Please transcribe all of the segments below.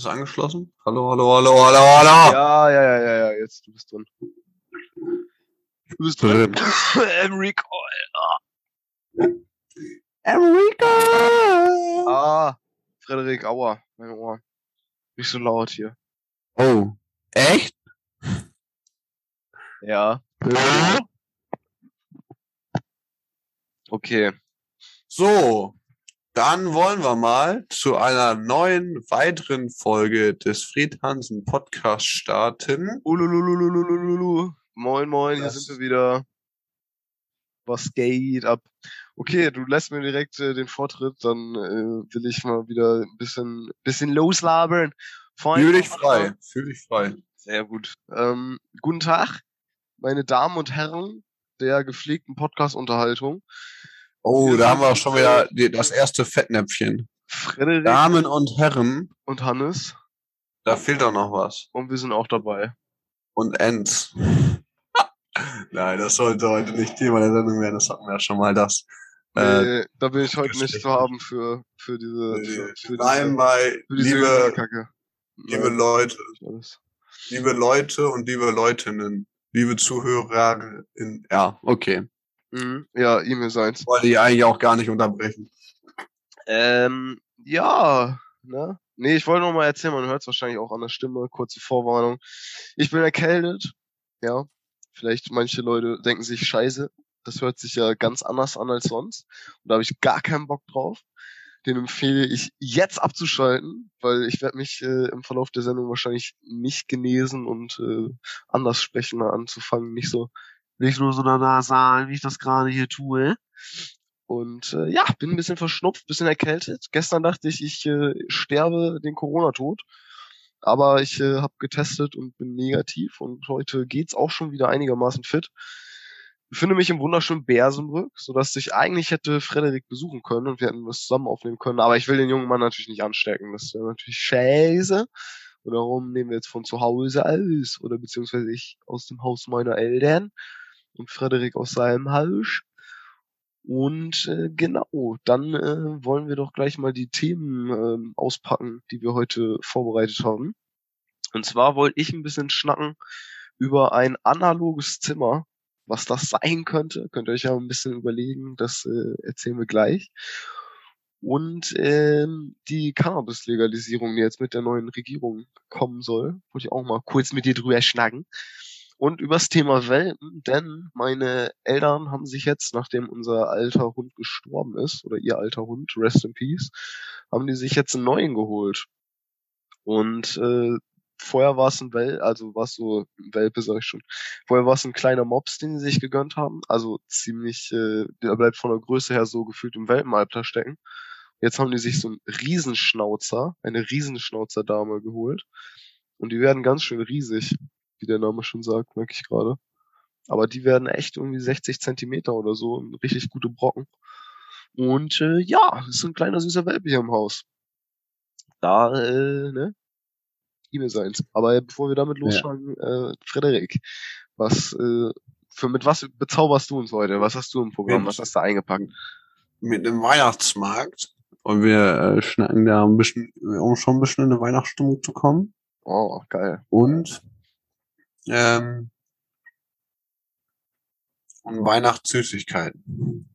Ist es angeschlossen? Hallo, hallo, hallo, hallo, hallo. Ja, ja, ja, ja, ja, jetzt du bist drin. Du bist drin. Enrico, Alter. Enrico! Ah, Frederik, aua, mein Ohr. Nicht so laut hier. Oh. Echt? Ja. Okay. So. Dann wollen wir mal zu einer neuen, weiteren Folge des Fried Hansen Podcast starten. Ulululululululu. Moin, moin, hier Das- sind wir wieder. Was geht ab? Okay, du lässt mir direkt äh, den Vortritt, dann äh, will ich mal wieder ein bisschen, bisschen loslabern. Freunde, Fühl dich frei. Fühl dich frei. Sehr gut. Ähm, guten Tag, meine Damen und Herren der gepflegten Podcast-Unterhaltung. Oh, da haben wir auch schon wieder die, das erste Fettnäpfchen. Frederik Damen und Herren, und Hannes da fehlt doch noch was. und wir sind auch dabei. Und Ends. Nein, das sollte heute nicht Thema der Sendung werden. Das hatten wir ja schon mal. Das. Äh, Nee, da bin ich heute nicht zu haben für, für diese, für, für Nein, für diese liebe, Kacke. liebe Leute, liebe Leute und liebe Leutinnen, liebe Zuhörerinnen. Ja, okay. Mhm. Ja, E-Mail seins. Wollte ich eigentlich auch gar nicht unterbrechen. Ähm, ja, ne? Nee, ich wollte noch mal erzählen, man hört es wahrscheinlich auch an der Stimme, kurze Vorwarnung. Ich bin erkältet, ja. Vielleicht manche Leute denken sich, scheiße, das hört sich ja ganz anders an als sonst. Und da habe ich gar keinen Bock drauf. Den empfehle ich jetzt abzuschalten, weil ich werde mich äh, im Verlauf der Sendung wahrscheinlich nicht genesen und äh, anders sprechen anzufangen. Nicht so, nicht nur so nasal, wie ich das gerade hier tue. Und äh, ja, bin ein bisschen verschnupft, bisschen erkältet. Gestern dachte ich, ich äh, sterbe den Corona-Tod. Aber ich äh, habe getestet und bin negativ und heute geht's auch schon wieder einigermaßen fit. Befinde mich im wunderschönen Bersenbrück, sodass ich eigentlich hätte Frederik besuchen können und wir hätten was zusammen aufnehmen können. Aber ich will den jungen Mann natürlich nicht anstecken. Das wäre natürlich scheiße. Und darum nehmen wir jetzt von zu Hause aus. Oder beziehungsweise ich aus dem Haus meiner Eltern und Frederik aus seinem Haus. Und äh, genau, dann äh, wollen wir doch gleich mal die Themen ähm, auspacken, die wir heute vorbereitet haben. Und zwar wollte ich ein bisschen schnacken über ein analoges Zimmer. Was das sein könnte, könnt ihr euch ja ein bisschen überlegen, das äh, erzählen wir gleich. Und ähm, die Cannabis-Legalisierung, die jetzt mit der neuen Regierung kommen soll, wollte ich auch mal kurz mit dir drüber schnacken. Und übers Thema Welpen, denn meine Eltern haben sich jetzt, nachdem unser alter Hund gestorben ist, oder ihr alter Hund, Rest in Peace, haben die sich jetzt einen neuen geholt. Und äh, vorher war es ein Wel, also war es so Welpe, sag ich schon. Vorher war es ein kleiner Mops, den sie sich gegönnt haben. Also ziemlich, äh, der bleibt von der Größe her so gefühlt im Welpenalter stecken. Jetzt haben die sich so einen Riesenschnauzer, eine Riesenschnauzer-Dame geholt. Und die werden ganz schön riesig, wie der Name schon sagt, merke ich gerade. Aber die werden echt irgendwie 60 Zentimeter oder so, richtig gute Brocken. Und äh, ja, ist ein kleiner süßer Welpe hier im Haus. Da, äh, ne? E-Mail seins. Aber bevor wir damit losschlagen, äh, Frederik, was, äh, für mit was bezauberst du uns heute? Was hast du im Programm? Was hast du eingepackt? Mit dem Weihnachtsmarkt. Und wir äh, schnacken da ein bisschen, um schon ein bisschen in eine Weihnachtsstimmung zu kommen. Oh, geil. Und ähm, und Weihnachtssüßigkeiten.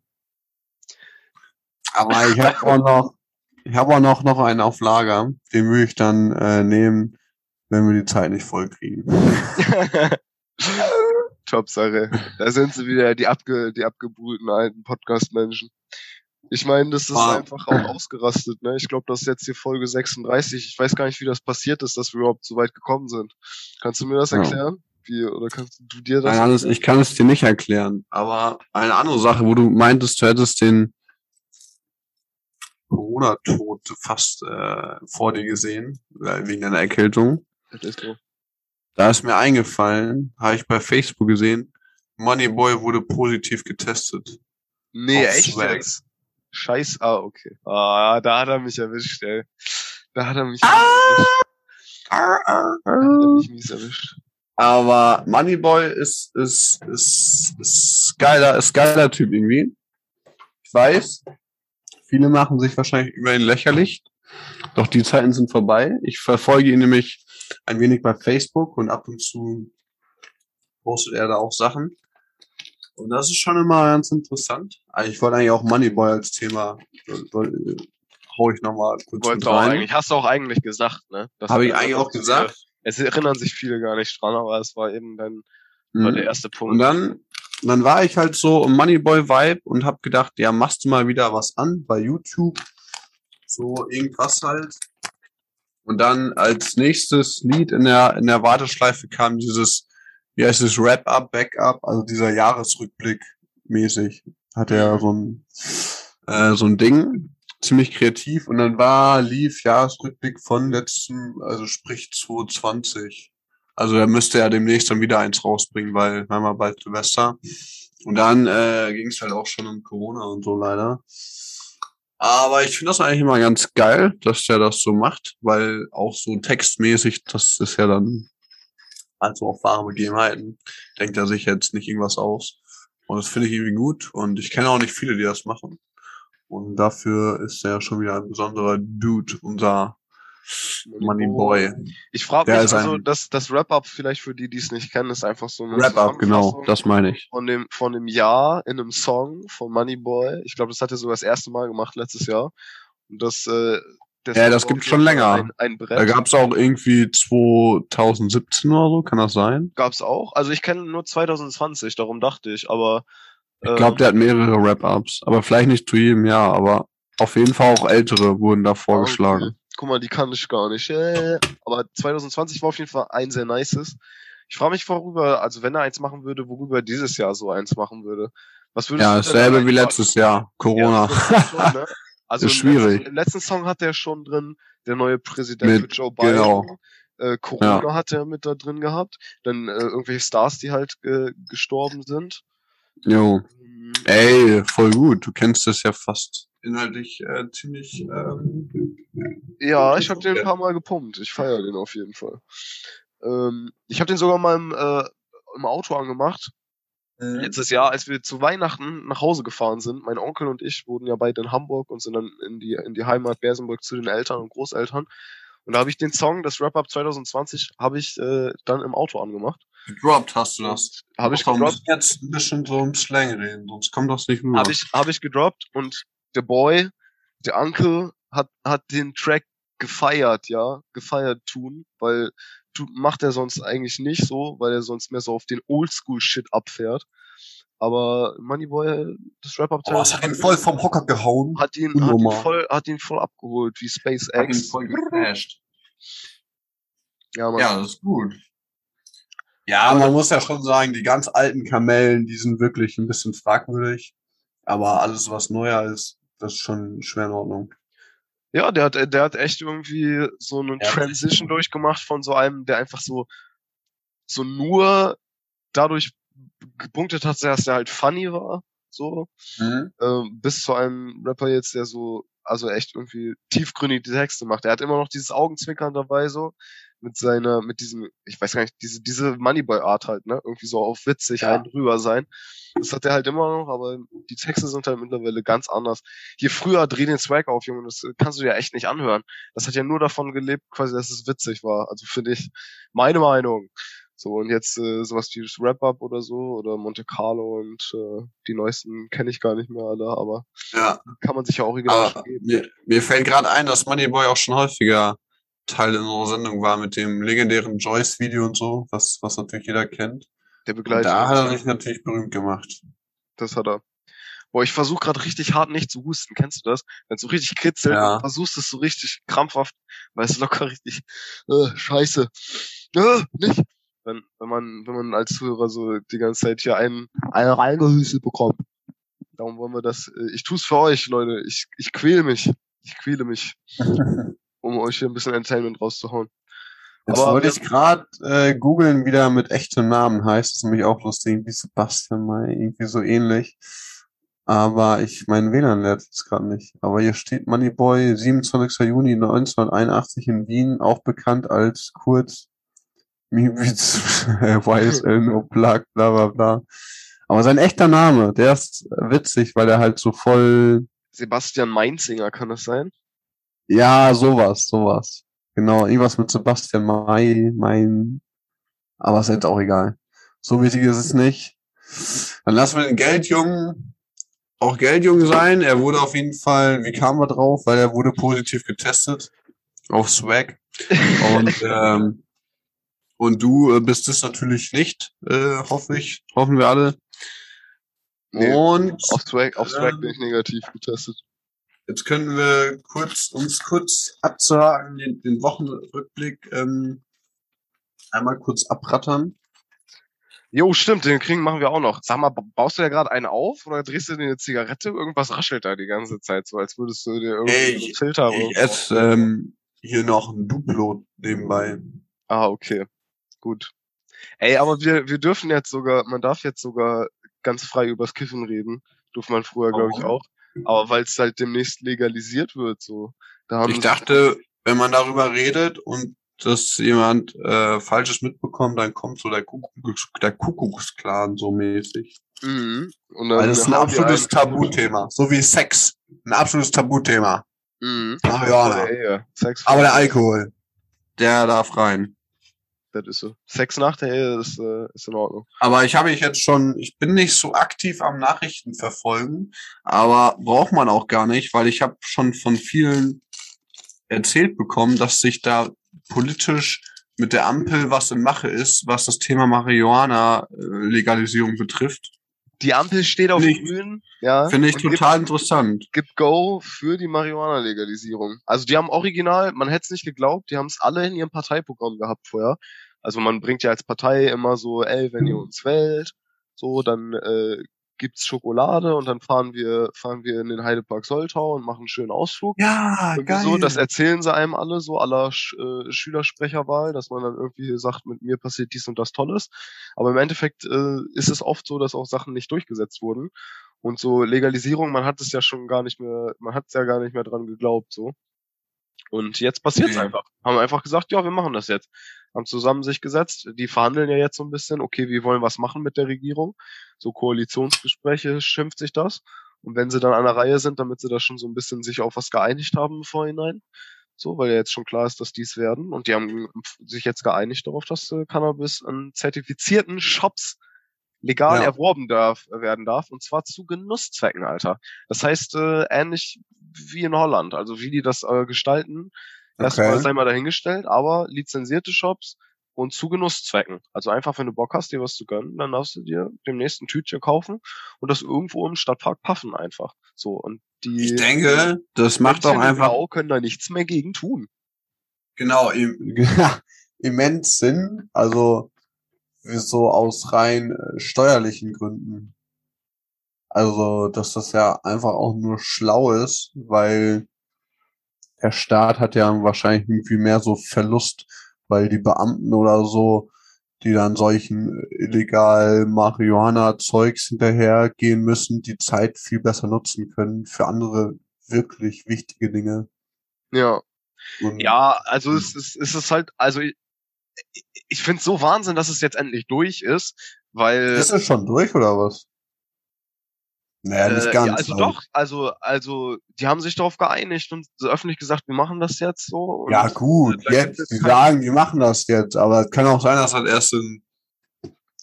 Aber ich habe auch noch, ich habe auch noch, noch einen auf Lager. Den würde ich dann äh, nehmen, wenn wir die Zeit nicht voll kriegen. Top-Sache. Da sind sie wieder, die, abge, die abgebrühten alten Podcast-Menschen. Ich meine, das ist Ah. einfach auch ausgerastet. Ne? Ich glaube, das ist jetzt hier Folge 36. Ich weiß gar nicht, wie das passiert ist, dass wir überhaupt so weit gekommen sind. Kannst du mir das Ja. erklären? Wie, oder kannst du dir das Nein, ich kann es dir nicht erklären. Aber eine andere Sache, wo du meintest, du hättest den Corona-Tod fast äh, vor dir gesehen, äh, wegen deiner Erkältung. Das ist so. Da ist mir eingefallen, habe ich bei Facebook gesehen, Moneyboy wurde positiv getestet. Nee, echt Swag. jetzt? Scheiß, ah, okay. Ah, da hat er mich erwischt, ey. Da hat er mich, Arr, arr, da hat er arr. mich mies erwischt. Aber Moneyboy ist, ist, ist, ist geiler, ist geiler Typ irgendwie. Ich weiß, viele machen sich wahrscheinlich über ihn lächerlich, Doch die Zeiten sind vorbei. Ich verfolge ihn nämlich ein wenig bei Facebook und ab und zu postet er da auch Sachen. Und das ist schon immer ganz interessant. Also ich wollte eigentlich auch Moneyboy als Thema, äh, hau ich nochmal kurz mit Wolltest auch rein. eigentlich, hast du auch eigentlich gesagt, ne? Habe ich eigentlich auch gesagt. Es erinnern sich viele gar nicht dran, aber es war eben war Mhm. der erste Punkt. Und dann, dann war ich halt so im Moneyboy-Vibe und hab gedacht, ja, machst du mal wieder was an bei YouTube. So irgendwas halt. Und dann als nächstes Lied in der, in der Warteschleife kam dieses, wie heißt es, Wrap-Up, Backup, also dieser Jahresrückblick mäßig. Hat er so ein, äh, so ein Ding. Ziemlich kreativ. Und dann war, lief Jahresrückblick von letzten, also sprich 2020. Also er müsste ja demnächst dann wieder eins rausbringen, weil wir haben bald Silvester. Und dann äh, ging es halt auch schon um Corona und so leider. Aber ich finde das eigentlich immer ganz geil, dass der das so macht, weil auch so textmäßig, das ist ja dann also auf wahre Begebenheiten, denkt er sich jetzt nicht irgendwas aus. Und das finde ich irgendwie gut. Und ich kenne auch nicht viele, die das machen. Und dafür ist er schon wieder ein besonderer Dude, unser Money Boy. Ich frage mich, also ein- das, das Wrap-Up vielleicht für die, die es nicht kennen, ist einfach so eine Wrap-up, genau, das meine ich. von dem, von dem Jahr in einem Song von Moneyboy. Ich glaube, das hat er sogar das erste Mal gemacht letztes Jahr. Und das, äh, der Ja, das auf schon länger. Ein, ein Brett. Da gab's auch irgendwie 2017 oder so, kann das sein? Gab's auch. Also ich kenne nur 2020, darum dachte ich, aber Ich glaube, der hat mehrere Wrap-Ups, aber vielleicht nicht zu jedem Jahr, aber auf jeden Fall auch ältere wurden da vorgeschlagen. Okay. Guck mal, die kann ich gar nicht. Äh, aber 2020 war auf jeden Fall ein sehr nices. Ich frage mich worüber, also wenn er eins machen würde, worüber er dieses Jahr so eins machen würde. Was würdest Ja, dasselbe da wie letztes Jahr, Corona. Ja, das schon, ne? Also Ist im schwierig. Letzten, Im letzten Song hat er schon drin, der neue Präsident Mit- Joe Biden. genau. Äh, Corona hat er mit da drin gehabt. Dann äh, irgendwelche Stars, die halt äh, gestorben sind. Jo. Hm, Ey, voll gut. Du kennst das ja fast inhaltlich äh, ziemlich. Ähm, Ja, ich habe den ein Ja. paar Mal gepumpt. Ich feiere den auf jeden Fall. Ähm, ich habe den sogar mal im, äh, im Auto angemacht. Letztes Jahr, als wir zu Weihnachten nach Hause gefahren sind, mein Onkel und ich wurden ja beide in Hamburg und sind dann in die, in die Heimat Bersenburg zu den Eltern und Großeltern. Und da habe ich den Song, das Wrap-Up 2020, habe ich äh, dann im Auto angemacht. gedroppt hast du das. Habe ich Du musst gedroppt, jetzt ein bisschen so im Slang reden, sonst kommt das nicht rüber. habe ich, hab ich gedroppt und der Boy, der Uncle, hat, hat den Track gefeiert, ja, gefeiert tun, weil macht er sonst eigentlich nicht so, weil er sonst mehr so auf den Oldschool-Shit abfährt. Aber Moneyboy, das Rap-Up oh, das hat ihn voll vom Hocker gehauen. hat ihn, hat ihn voll, hat ihn voll abgeholt, wie Hat ihn SpaceX. voll geflasht. Ja, Mann. Ja, das ist gut. Ja, man muss ja schon sagen, die ganz alten Kamellen, die sind wirklich ein bisschen fragwürdig. Aber alles, was neuer ist, das ist schon schwer in Ordnung. Ja, der hat, der hat echt irgendwie so eine Ja. Transition durchgemacht von so einem, der einfach so, so nur dadurch gepunktet hat, dass er halt funny war, so, Mhm. ähm, bis zu einem Rapper jetzt, der so, also echt irgendwie tiefgründig die Texte macht. Er hat immer noch dieses Augenzwinkern dabei, so, mit seiner, mit diesem, ich weiß gar nicht, diese, diese Moneyboy-Art halt, ne, irgendwie so auf witzig Ja. einen drüber sein. Das hat er halt immer noch, aber die Texte sind halt mittlerweile ganz anders. Hier früher dreh den Swag auf, Junge, das kannst du dir echt nicht anhören. Das hat ja nur davon gelebt, quasi, dass es witzig war. Also finde ich, meine Meinung. So, und jetzt äh, sowas wie das Wrap-Up oder so, oder Monte Carlo und äh, die neuesten kenne ich gar nicht mehr alle, aber Ja, kann man sich ja original aber geben. mir, mir fällt gerade ein, dass Moneyboy auch schon häufiger Teil in unserer Sendung war mit dem legendären Joyce-Video und so, was, was natürlich jeder kennt. Der Begleiter. da hat er sich natürlich berühmt gemacht. Das hat er. Boah, ich versuche gerade richtig hart nicht zu husten. Kennst du das? Wenn es so richtig kitzelt, Ja. versuchst es so richtig krampfhaft, weil es locker richtig, äh, scheiße. Äh, nicht. Wenn, wenn man, wenn man als Zuhörer so die ganze Zeit hier einen, einen reingehüstet bekommt. Darum wollen wir das, äh, ich tu's für euch, Leute. Ich, ich quäle mich. Ich quäle mich, um euch hier ein bisschen Entertainment rauszuhauen. Jetzt Aber wollte ich gerade äh, googeln, wie der mit echtem Namen heißt. Das ist nämlich auch lustig, wie Sebastian mal irgendwie so ähnlich. Aber ich, mein WLAN lädt jetzt gerade nicht. Aber hier steht Moneyboy, 27. Juni 1981 in Wien, auch bekannt als kurz Miwitz, äh, YSL No Plug, bla bla bla. Aber sein echter Name, der ist witzig, weil er halt so voll, Sebastian Mainzinger, kann das sein? Ja, sowas, sowas. Genau, irgendwas mit Sebastian May, mein, aber ist jetzt auch egal. So wichtig ist es nicht. Dann lassen wir den Geldjungen auch Geldjung sein. Er wurde auf jeden Fall, wie kam er drauf? Weil er wurde positiv getestet auf Swag. Und, ähm, und du äh, bist es natürlich nicht, äh, hoffe ich, hoffen wir alle. Nee, und Auf Swag, auf Swag ähm, bin ich negativ getestet. Jetzt können wir kurz, uns kurz abzuhaken, den, den Wochenrückblick ähm, einmal kurz abrattern. Jo, stimmt, den kriegen machen wir auch noch. Sag mal, ba- baust du ja gerade einen auf oder drehst du dir eine Zigarette? Irgendwas raschelt da die ganze Zeit, so als würdest du dir irgendwie Ey, so einen Filter Ich so. esse ähm, hier noch ein Duplo nebenbei. Ah, okay. Gut. Ey, aber wir, wir dürfen jetzt sogar, man darf jetzt sogar ganz frei übers Kiffen reden. Durfte man früher, glaube ich, auch. Aber weil es halt demnächst legalisiert wird, so. Da Ich dachte, wenn man darüber redet und dass jemand äh, Falsches mitbekommt, dann kommt so der, Kuckucks, der Kuckucksklan so mäßig. Mhm. Und dann Weil das ist ein absolutes Tabuthema. So wie Sex. Ein absolutes Tabuthema. Mhm. Marihuana. Ja. Sex Aber der Alkohol, der darf rein. Das ist so. Sex nach der Ehe ist, äh, ist in Ordnung. Aber ich habe mich jetzt schon, ich bin nicht so aktiv am Nachrichten verfolgen, aber braucht man auch gar nicht, weil ich habe schon von vielen erzählt bekommen, dass sich da politisch mit der Ampel was in Mache ist, was das Thema Marihuana-Legalisierung betrifft. Die Ampel steht auf ich- grün, ja. Finde ich und gibt- total interessant. gibt Go für die Marihuana-Legalisierung. Also die haben original, man hätte es nicht geglaubt, die haben es alle in ihrem Parteiprogramm gehabt vorher. Also man bringt ja als Partei immer so, ey, wenn ihr uns wählt, so, dann äh, gibt's Schokolade und dann fahren wir, fahren wir in den Heidepark Soltau und machen einen schönen Ausflug. Ja, Irgendwie so, das erzählen sie einem alle so aller Sch äh, Schülersprecherwahl, dass man dann irgendwie sagt, mit mir passiert dies und das Tolles. Aber im Endeffekt äh, ist es oft so, dass auch Sachen nicht durchgesetzt wurden. Und so Legalisierung, man hat es ja schon gar nicht mehr, man hat es ja gar nicht mehr dran geglaubt, so. Und jetzt passiert's Nee. einfach. Haben einfach gesagt, ja, wir machen das jetzt. Haben zusammen sich gesetzt. Die verhandeln ja jetzt so ein bisschen. Okay, wir wollen was machen mit der Regierung. So Koalitionsgespräche schimpft sich das. Und wenn sie dann an der Reihe sind, damit sie da schon so ein bisschen sich auf was geeinigt haben im Vorhinein. So, weil ja jetzt schon klar ist, dass dies werden. Und die haben sich jetzt geeinigt darauf, dass äh, Cannabis an zertifizierten Shops legal Ja. erworben darf, werden darf. Und zwar zu Genusszwecken, Alter. Das heißt, äh, ähnlich wie in Holland. Also wie die das äh, gestalten, erstmal Okay. sei mal dahingestellt, aber lizenzierte Shops und zu Genusszwecken. Also einfach, wenn du Bock hast, dir was zu gönnen, dann darfst du dir demnächst ein Tütchen kaufen und das irgendwo im Stadtpark paffen einfach. So, und die Ich denke, das macht auch in einfach Blau können da nichts mehr gegen tun. genau im, immens Sinn. Also so aus rein äh, steuerlichen Gründen. Also, dass das ja einfach auch nur schlau ist, weil der Staat hat ja wahrscheinlich irgendwie mehr so Verlust, weil die Beamten oder so, die dann solchen illegal Marihuana-Zeugs hinterhergehen müssen, die Zeit viel besser nutzen können für andere wirklich wichtige Dinge. Ja. Und Ja, also es ist, es ist halt, also ich, ich finde es so Wahnsinn, dass es jetzt endlich durch ist, weil Ist es schon durch oder was? Naja, nicht Äh, ganz. ja, also doch, also, also, die haben sich darauf geeinigt und so öffentlich gesagt, wir machen das jetzt so. Ja, gut, gibt jetzt, kein- sagen, die machen das jetzt, aber es kann auch sein, dass das erst in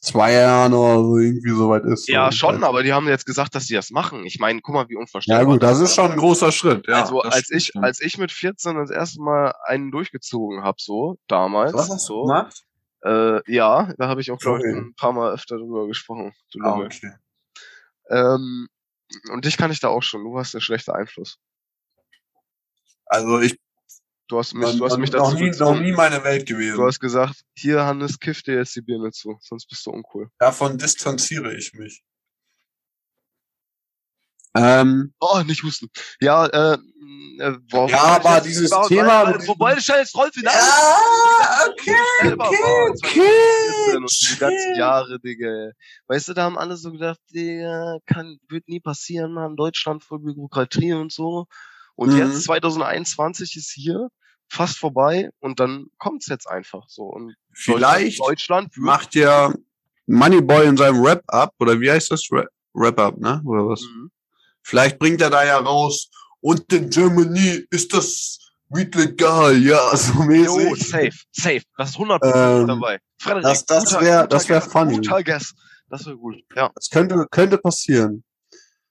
zwei Jahren oder so irgendwie soweit ist. Ja, So, schon, aber die haben jetzt gesagt, dass sie das machen. Ich meine, guck mal, wie unverständlich. Ja gut, das ist schon ein großer Schritt. Ja, also das als stimmt ich, schon. als ich mit 14 das erste Mal einen durchgezogen hab, so damals, Was hast du so, gemacht? äh, ja, da habe ich auch glaube ich ein paar Mal öfter drüber gesprochen. Du Ah, okay. ähm, und dich kann ich da auch schon. Du hast der schlechte Einfluss. Also ich Du hast mich, man, du hast mich noch, dazu nie, noch nie meine Welt gewesen. Du hast gesagt, hier Hannes, kiff dir jetzt die Birne zu, sonst bist du uncool. Davon distanziere ich mich. Ähm, Oh, nicht husten. Ja, äh, äh boah, Ja, aber dieses wo- Thema- wo- Wo wollte ich denn jetzt drauf hinaus? ja, okay, okay, war, okay, die ganzen Jahre, Digga. Weißt du, da haben alle so gedacht, Digga, kann, wird nie passieren, Mann, Deutschland voll Bürokratie und so. Und Mhm. jetzt, 2021 ist hier, fast vorbei und dann kommt's jetzt einfach so. Und Vielleicht Deutschland, Deutschland macht ja Moneyboy in seinem Wrap-Up, oder wie heißt das? Ra- Wrap-Up, ne? Oder was? Mhm. Vielleicht bringt er da ja raus, und in Germany ist das Weed legal, ja, so mäßig. Jo, safe, safe. Das ist 100% Ähm, dabei. Frederik, das- das guter- wär- guter das wär funny. Guter Guess. Das wäre gut. Ja, Das könnte, könnte passieren.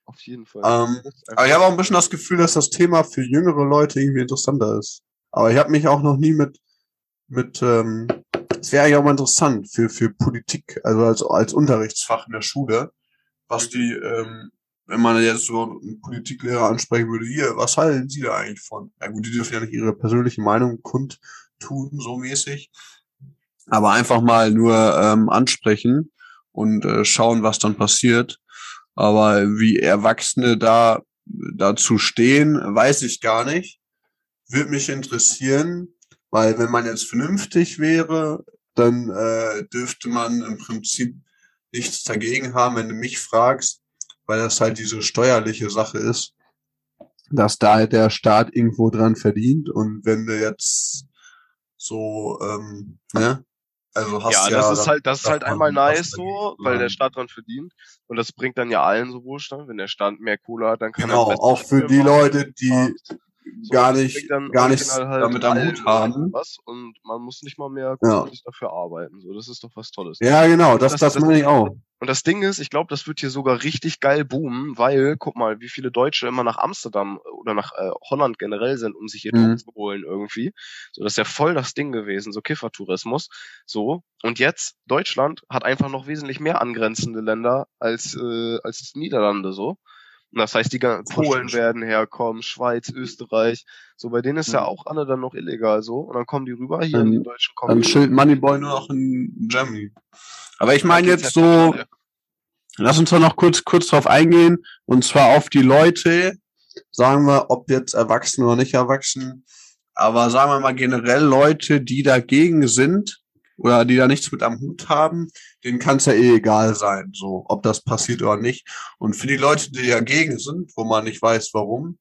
auf jeden Fall. Ähm, aber ich habe auch ein bisschen das Gefühl, dass das Thema für jüngere Leute irgendwie interessanter ist. Aber ich habe mich auch noch nie mit, mit, ähm, es wäre eigentlich auch mal interessant für, für Politik, also als, als Unterrichtsfach in der Schule, was die, ähm, wenn man jetzt so einen Politiklehrer ansprechen würde, hier, was halten Sie da eigentlich von? Ja gut, die dürfen ja nicht ihre persönliche Meinung kundtun, so mäßig. Aber einfach mal nur ähm, ansprechen und äh, schauen, was dann passiert. Aber wie Erwachsene da dazu stehen, weiß ich gar nicht. Würde mich interessieren, weil wenn man jetzt vernünftig wäre, dann äh, dürfte man im Prinzip nichts dagegen haben, wenn du mich fragst, weil das halt diese steuerliche Sache ist, dass da der Staat irgendwo dran verdient und wenn du jetzt so, ähm, ne, also hast ja, ja, das ist halt, das ist halt einmal nice so, weil der. Staat dran verdient. Und das bringt dann ja allen so Wohlstand. Wenn der Staat mehr Kohle hat, dann kann Genau, er auch für die Leute, die So, gar nicht, gar nichts halt damit am Hut haben. Was und man muss nicht mal mehr Ja. dafür arbeiten. So, das ist doch was Tolles. Ja, genau, das, Das- das, das- meine ich auch. Und das Ding ist, ich glaube, das wird hier sogar richtig geil boomen, weil, guck mal, wie viele Deutsche immer nach Amsterdam oder nach äh, Holland generell sind, um sich hier Mhm. Zu holen irgendwie. So, das ist ja voll das Ding gewesen, so Kiffertourismus. So. Und jetzt, Deutschland hat einfach noch wesentlich mehr angrenzende Länder als, äh, als Niederlande so. Und das heißt, die gan- Verstehe Polen werden herkommen, Schweiz, Österreich. So, bei denen ist ja Mhm. auch alle dann noch illegal so. Und dann kommen die rüber, hier in die Dann- Deutschen Dann kommen. schild Moneyboy nur noch in Germany. Aber ich meine jetzt so, lass uns da noch kurz, kurz drauf eingehen, und zwar auf die Leute, sagen wir, ob jetzt erwachsen oder nicht erwachsen, aber sagen wir mal generell Leute, die dagegen sind oder die da nichts mit am Hut haben, denen kann es ja eh egal sein, so, ob das passiert oder nicht. Und für die Leute, die dagegen sind, wo man nicht weiß, warum,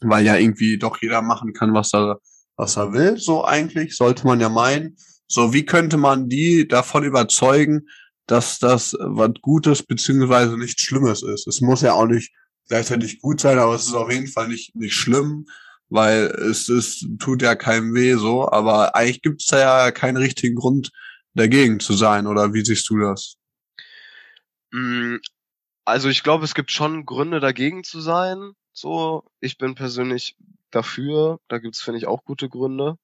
weil ja irgendwie doch jeder machen kann, was er, was er will, so eigentlich, sollte man ja meinen. So, wie könnte man die davon überzeugen, dass das was Gutes beziehungsweise nichts Schlimmes ist? Es muss ja auch nicht gleichzeitig gut sein, aber es ist auf jeden Fall nicht, nicht schlimm, weil es ist, tut ja keinem weh so, aber eigentlich gibt's da ja keinen richtigen Grund dagegen zu sein, oder wie siehst du das? Mm, Also ich glaube, es gibt schon Gründe dagegen zu sein. So, ich bin persönlich dafür. Da gibt's finde ich auch gute Gründe.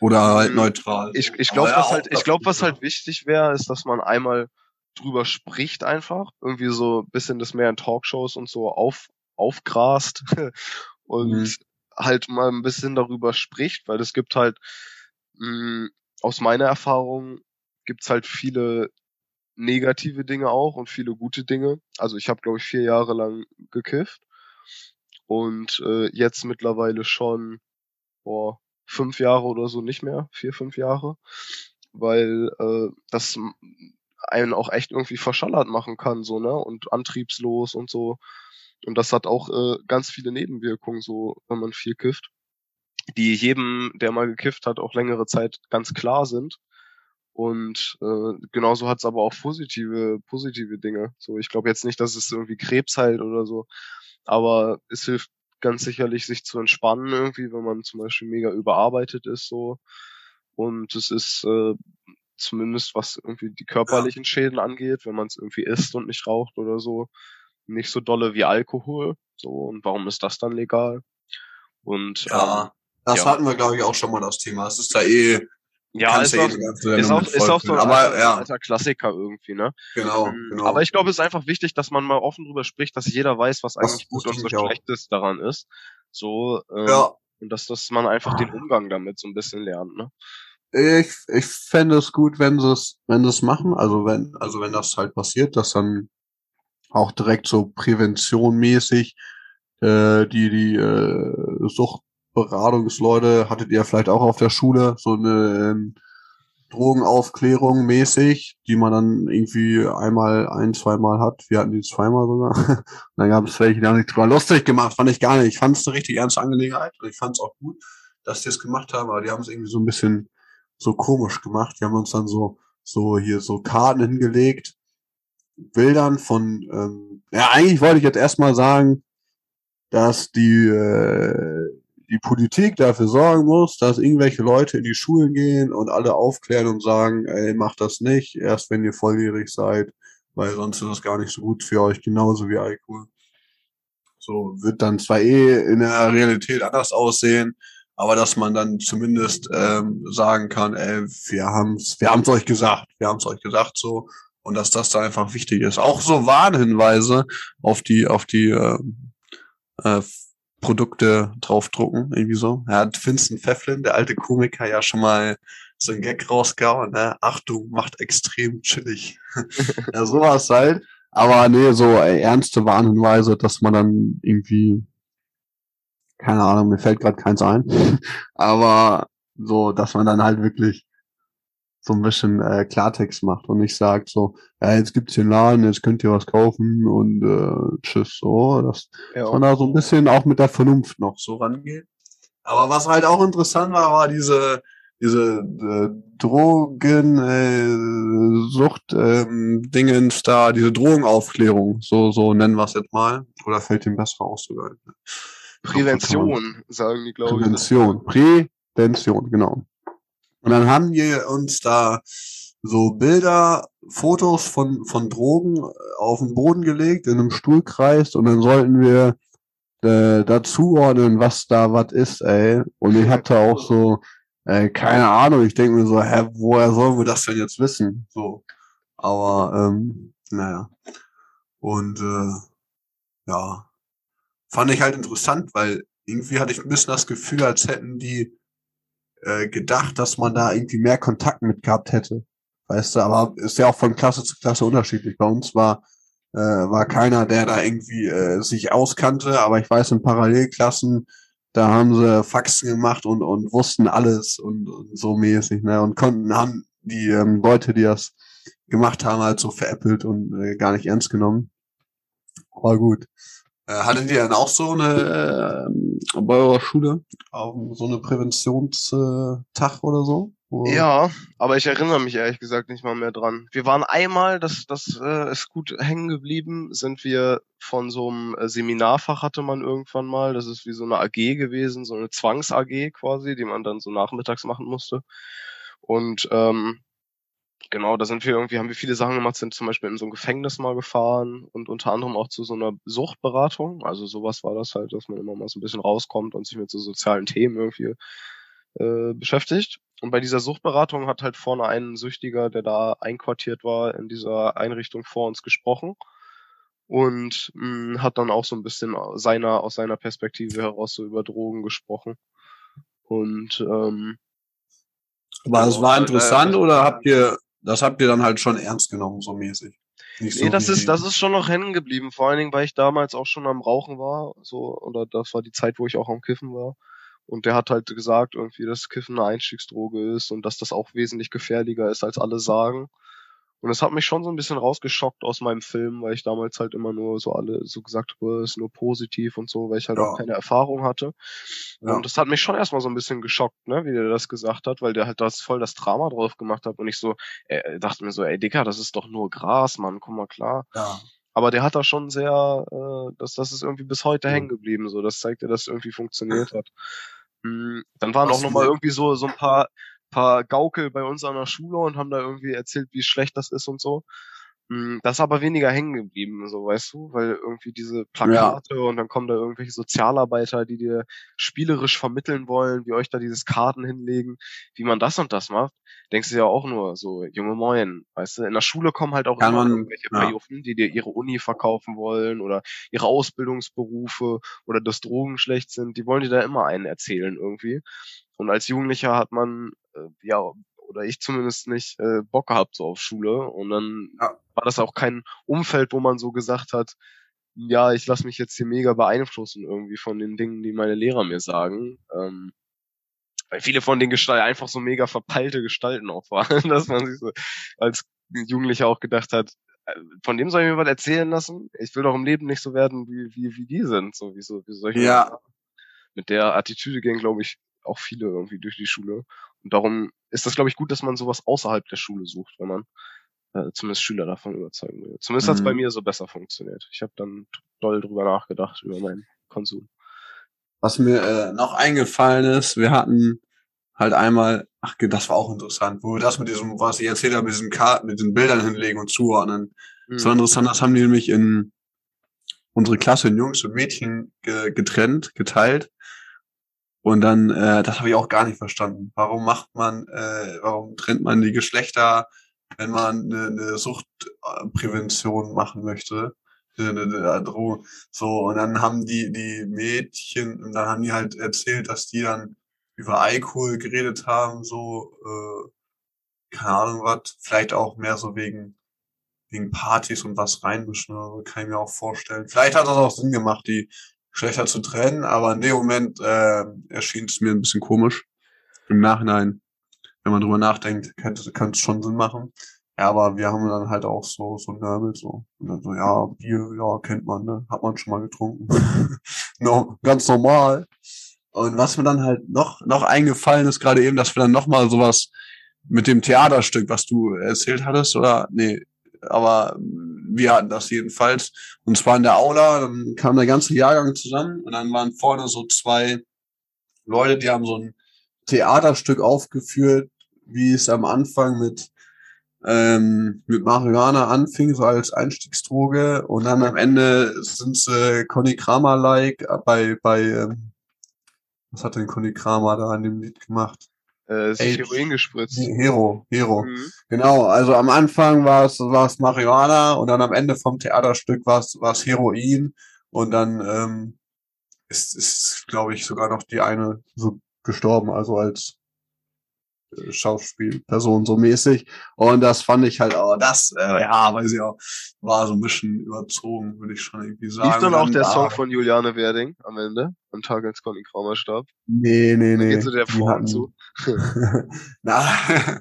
Oder halt Mm, neutral? Ich, ich glaube, was halt, ich glaube, was halt wichtig wäre, ist, dass man einmal drüber spricht einfach, irgendwie so ein bisschen das mehr in Talkshows und so auf aufgrast und Mhm. Halt mal ein bisschen darüber spricht, weil es gibt halt mh, aus meiner Erfahrung gibt's halt viele negative Dinge auch und viele gute Dinge. Also ich habe glaube ich vier Jahre lang gekifft und äh, jetzt mittlerweile schon boah, fünf Jahre oder so nicht mehr, vier, fünf Jahre, weil äh, das einen auch echt irgendwie verschallert machen kann, so, ne? Und antriebslos und so. Und das hat auch äh, ganz viele Nebenwirkungen, so, wenn man viel kifft, die jedem, der mal gekifft hat, auch längere Zeit ganz klar sind. Und äh, genauso hat es aber auch positive, positive Dinge. So, ich glaube jetzt nicht, dass es irgendwie Krebs heilt oder so, aber es hilft ganz sicherlich, sich zu entspannen irgendwie, wenn man zum Beispiel mega überarbeitet ist so. Und es ist äh, zumindest was irgendwie die körperlichen Schäden angeht, wenn man es irgendwie isst und nicht raucht oder so, nicht so dolle wie Alkohol. So, und warum ist das dann legal? Und ähm, Ja, das ja. hatten wir, glaube ich, auch schon mal das Thema. Es ist da eh, ja, ist ja auch, eh ganze ist auch, ist auch so ein vollfüllen. alter, Aber ja, alter Klassiker irgendwie, ne? genau, Ähm, genau. Aber ich glaube, es ist einfach wichtig, dass man mal offen drüber spricht, dass jeder weiß, was eigentlich das gut und so ich auch. Schlechtes daran ist. So, ähm, ja, und dass, dass man einfach den Umgang damit so ein bisschen lernt, ne? ich, ich fände es gut, wenn sie es, wenn sie es machen. Also wenn, also wenn das halt passiert, dass dann auch direkt so präventionmäßig äh, die die äh, Suchtberatungsleute hattet ihr vielleicht auch auf der Schule so eine ähm, Drogenaufklärung mäßig, die man dann irgendwie einmal, ein, zweimal hat. Wir hatten die zweimal sogar. Und dann gab es welche, die haben sich drüber lustig gemacht. Fand ich gar nicht. Ich fand es eine richtig ernste Angelegenheit und ich fand es auch gut, dass die es gemacht haben, aber die haben es irgendwie so ein bisschen so komisch gemacht. Die haben uns dann so, so hier so Karten hingelegt, Bildern von, ähm, ja, eigentlich wollte ich jetzt erstmal sagen, dass die, äh, die Politik dafür sorgen muss, dass irgendwelche Leute in die Schulen gehen und alle aufklären und sagen, ey, macht das nicht, erst wenn ihr volljährig seid, weil sonst ist das gar nicht so gut für euch, genauso wie Alkohol. So wird dann zwar eh in der Realität anders aussehen, aber dass man dann zumindest ähm, sagen kann, ey, wir haben's, wir haben's euch gesagt, wir haben's euch gesagt so und dass das da einfach wichtig ist. Auch so Warnhinweise auf die auf die äh, äh, Produkte draufdrucken, irgendwie so. Er hat Vincent Pfefflin, der alte Komiker, ja schon mal so ein Gag rausgehauen, ne? Achtung, macht extrem chillig. ja, sowas halt. Aber nee, so äh, ernste Warnhinweise, dass man dann irgendwie, keine Ahnung, mir fällt gerade keins ein. Aber so, dass man dann halt wirklich so ein bisschen äh, Klartext macht und nicht sagt so, ja, jetzt gibt's den Laden, jetzt könnt ihr was kaufen und äh, tschüss, so, dass, ja. dass man da so ein bisschen auch mit der Vernunft noch so rangeht. Aber was halt auch interessant war, war diese diese äh, Drogen äh, Sucht ähm, Dingens da, diese Drogenaufklärung, so so nennen wir es jetzt mal, oder fällt dem besser aus sogar? Prävention, sagen die, glaube ich. Prävention, Prävention, genau. Und dann haben wir uns da so Bilder, Fotos von, von Drogen auf den Boden gelegt, in einem Stuhlkreis und dann sollten wir äh, dazuordnen, was da was ist, ey. Und ich hatte auch so, äh, keine Ahnung, ich denke mir so, hä, woher sollen wir das denn jetzt wissen? So. Aber, ähm, naja. Und äh, ja, fand ich halt interessant, weil irgendwie hatte ich ein bisschen das Gefühl, als hätten die äh, gedacht, dass man da irgendwie mehr Kontakt mit gehabt hätte. Weißt du, aber ist ja auch von Klasse zu Klasse unterschiedlich. Bei uns war äh, war keiner, der da irgendwie äh, sich auskannte, aber ich weiß in Parallelklassen, da haben sie Faxen gemacht und und wussten alles und, und so mäßig, ne? Und konnten haben die ähm, Leute, die das gemacht haben, halt so veräppelt und äh, gar nicht ernst genommen. War gut. Äh, hattet ihr dann auch so eine äh, bei eurer Schule auch so eine Präventionstag oder so? Oder? Ja, aber ich erinnere mich ehrlich gesagt nicht mal mehr dran. Wir waren einmal, das, das äh, ist gut hängen geblieben, sind wir von so einem äh, Seminarfach hatte man irgendwann mal, das ist wie so eine AG gewesen, so eine Zwangs-AG quasi, die man dann so nachmittags machen musste. Und ähm, genau, da sind wir irgendwie, haben wir viele Sachen gemacht, sind zum Beispiel in so ein Gefängnis mal gefahren und unter anderem auch zu so einer Suchtberatung. Also sowas war das halt, dass man immer mal so ein bisschen rauskommt und sich mit so sozialen Themen irgendwie äh, beschäftigt. Und bei dieser Suchtberatung hat halt vorne ein Süchtiger, der da einquartiert war, in dieser Einrichtung vor uns gesprochen und mh, hm, hat dann auch so ein bisschen seiner, aus seiner Perspektive heraus so über Drogen gesprochen. Und ähm, aber es war interessant äh, oder habt ihr das habt ihr dann halt schon ernst genommen, so mäßig. Nicht nee, das ist, das ist schon noch hängen geblieben. Vor allen Dingen, weil ich damals auch schon am Rauchen war, so, oder das war die Zeit, wo ich auch am Kiffen war. Und der hat halt gesagt, irgendwie, dass Kiffen eine Einstiegsdroge ist und dass das auch wesentlich gefährlicher ist, als alle sagen. Und es hat mich schon so ein bisschen rausgeschockt aus meinem Film, weil ich damals halt immer nur so alle so gesagt habe, ist nur positiv und so, weil ich halt ja. auch keine Erfahrung hatte. Ja. Und das hat mich schon erstmal so ein bisschen geschockt, ne, wie der das gesagt hat, weil der halt das voll das Drama drauf gemacht hat und ich so, äh, dachte mir so, ey Dicker, das ist doch nur Gras, Mann, komm mal klar. Ja. Aber der hat da schon sehr, äh, das, das ist irgendwie bis heute ja. hängen geblieben, so, das zeigt ja, dass es irgendwie funktioniert hat. Hm, dann waren Was auch nochmal irgendwie so, so ein paar paar Gaukel bei uns an der Schule und haben da irgendwie erzählt, wie schlecht das ist und so. Hm, das ist aber weniger hängen geblieben, so weißt du, weil irgendwie diese Plakate ja. und dann kommen da irgendwelche Sozialarbeiter, die dir spielerisch vermitteln wollen, wie euch da dieses Karten hinlegen, wie man das und das macht. Denkst du ja auch nur so, junge Moin, weißt du, in der Schule kommen halt auch Kann immer man, irgendwelche ja. Payoffen, die dir ihre Uni verkaufen wollen oder ihre Ausbildungsberufe oder dass Drogen schlecht sind, die wollen dir da immer einen erzählen irgendwie. Und als Jugendlicher hat man, äh, ja, oder ich zumindest nicht, äh, Bock gehabt so auf Schule. Und dann ja. war das auch kein Umfeld, wo man so gesagt hat, ja, ich lasse mich jetzt hier mega beeinflussen irgendwie von den Dingen, die meine Lehrer mir sagen. Ähm, weil viele von den Gestalten einfach so mega verpeilte Gestalten auch waren, dass man sich so als Jugendlicher auch gedacht hat, äh, von dem soll ich mir was erzählen lassen? Ich will doch im Leben nicht so werden, wie, wie, wie die sind. So, wie so, wie solche ja. Mit der Attitüde gehen, glaube ich, auch viele irgendwie durch die Schule. Und darum ist das, glaube ich, gut, dass man sowas außerhalb der Schule sucht, wenn man äh, zumindest Schüler davon überzeugen will. Zumindest mhm. hat es bei mir so besser funktioniert. Ich habe dann doll drüber nachgedacht, über meinen Konsum. Was mir äh, noch eingefallen ist, wir hatten halt einmal, ach, das war auch interessant, wo wir das mit diesem, was ich erzählt habe, mit diesen Karten, mit den Bildern hinlegen und zuordnen. Mhm. Das war mhm. interessant, das haben die nämlich in unsere Klasse in Jungs und Mädchen ge getrennt, geteilt. Und dann, äh, das habe ich auch gar nicht verstanden. Warum macht man, äh, warum trennt man die Geschlechter, wenn man eine, eine Suchtprävention machen möchte? Eine, eine Drohung. So, und dann haben die, die Mädchen, und dann haben die halt erzählt, dass die dann über Alkohol geredet haben, so, äh, keine Ahnung was, vielleicht auch mehr so wegen, wegen Partys und was reinmischen oder so, kann ich mir auch vorstellen. Vielleicht hat das auch Sinn gemacht, die Geschlechter zu trennen, aber in dem Moment äh, erschien es mir ein bisschen komisch. Im Nachhinein, wenn man drüber nachdenkt, könnte, könnte es schon Sinn machen. Ja, aber wir haben dann halt auch so, so Nörgel, so. Und dann so, ja, Bier, ja, kennt man, ne? Hat man schon mal getrunken. no, ganz normal. Und was mir dann halt noch, noch eingefallen ist, gerade eben, dass wir dann noch mal sowas mit dem Theaterstück, was du erzählt hattest, oder? Nee, aber wir hatten das jedenfalls. Und zwar in der Aula, dann kam der ganze Jahrgang zusammen und dann waren vorne so zwei Leute, die haben so ein Theaterstück aufgeführt, wie es am Anfang mit ähm, mit Marihuana anfing, so als Einstiegsdroge und dann am Ende sind sie Conny Kramer-like bei, bei ähm, was hat denn Conny Kramer da an dem Lied gemacht? Äh, sich Heroin gespritzt. Hero, Hero. Mhm. Genau, also am Anfang war es, war es Marihuana und dann am Ende vom Theaterstück war es, war es Heroin und dann ähm, ist, ist glaube ich, sogar noch die eine so gestorben, also als Schauspielperson so mäßig. Und das fand ich halt, aber das, äh, ja, weiß ich auch, war so ein bisschen überzogen, würde ich schon irgendwie sagen. Lief dann auch der Song von Juliane Werding am Ende, am Tag, als Conny Kramer starb? Nee, nee, nee. Geht so der Form zu. Na,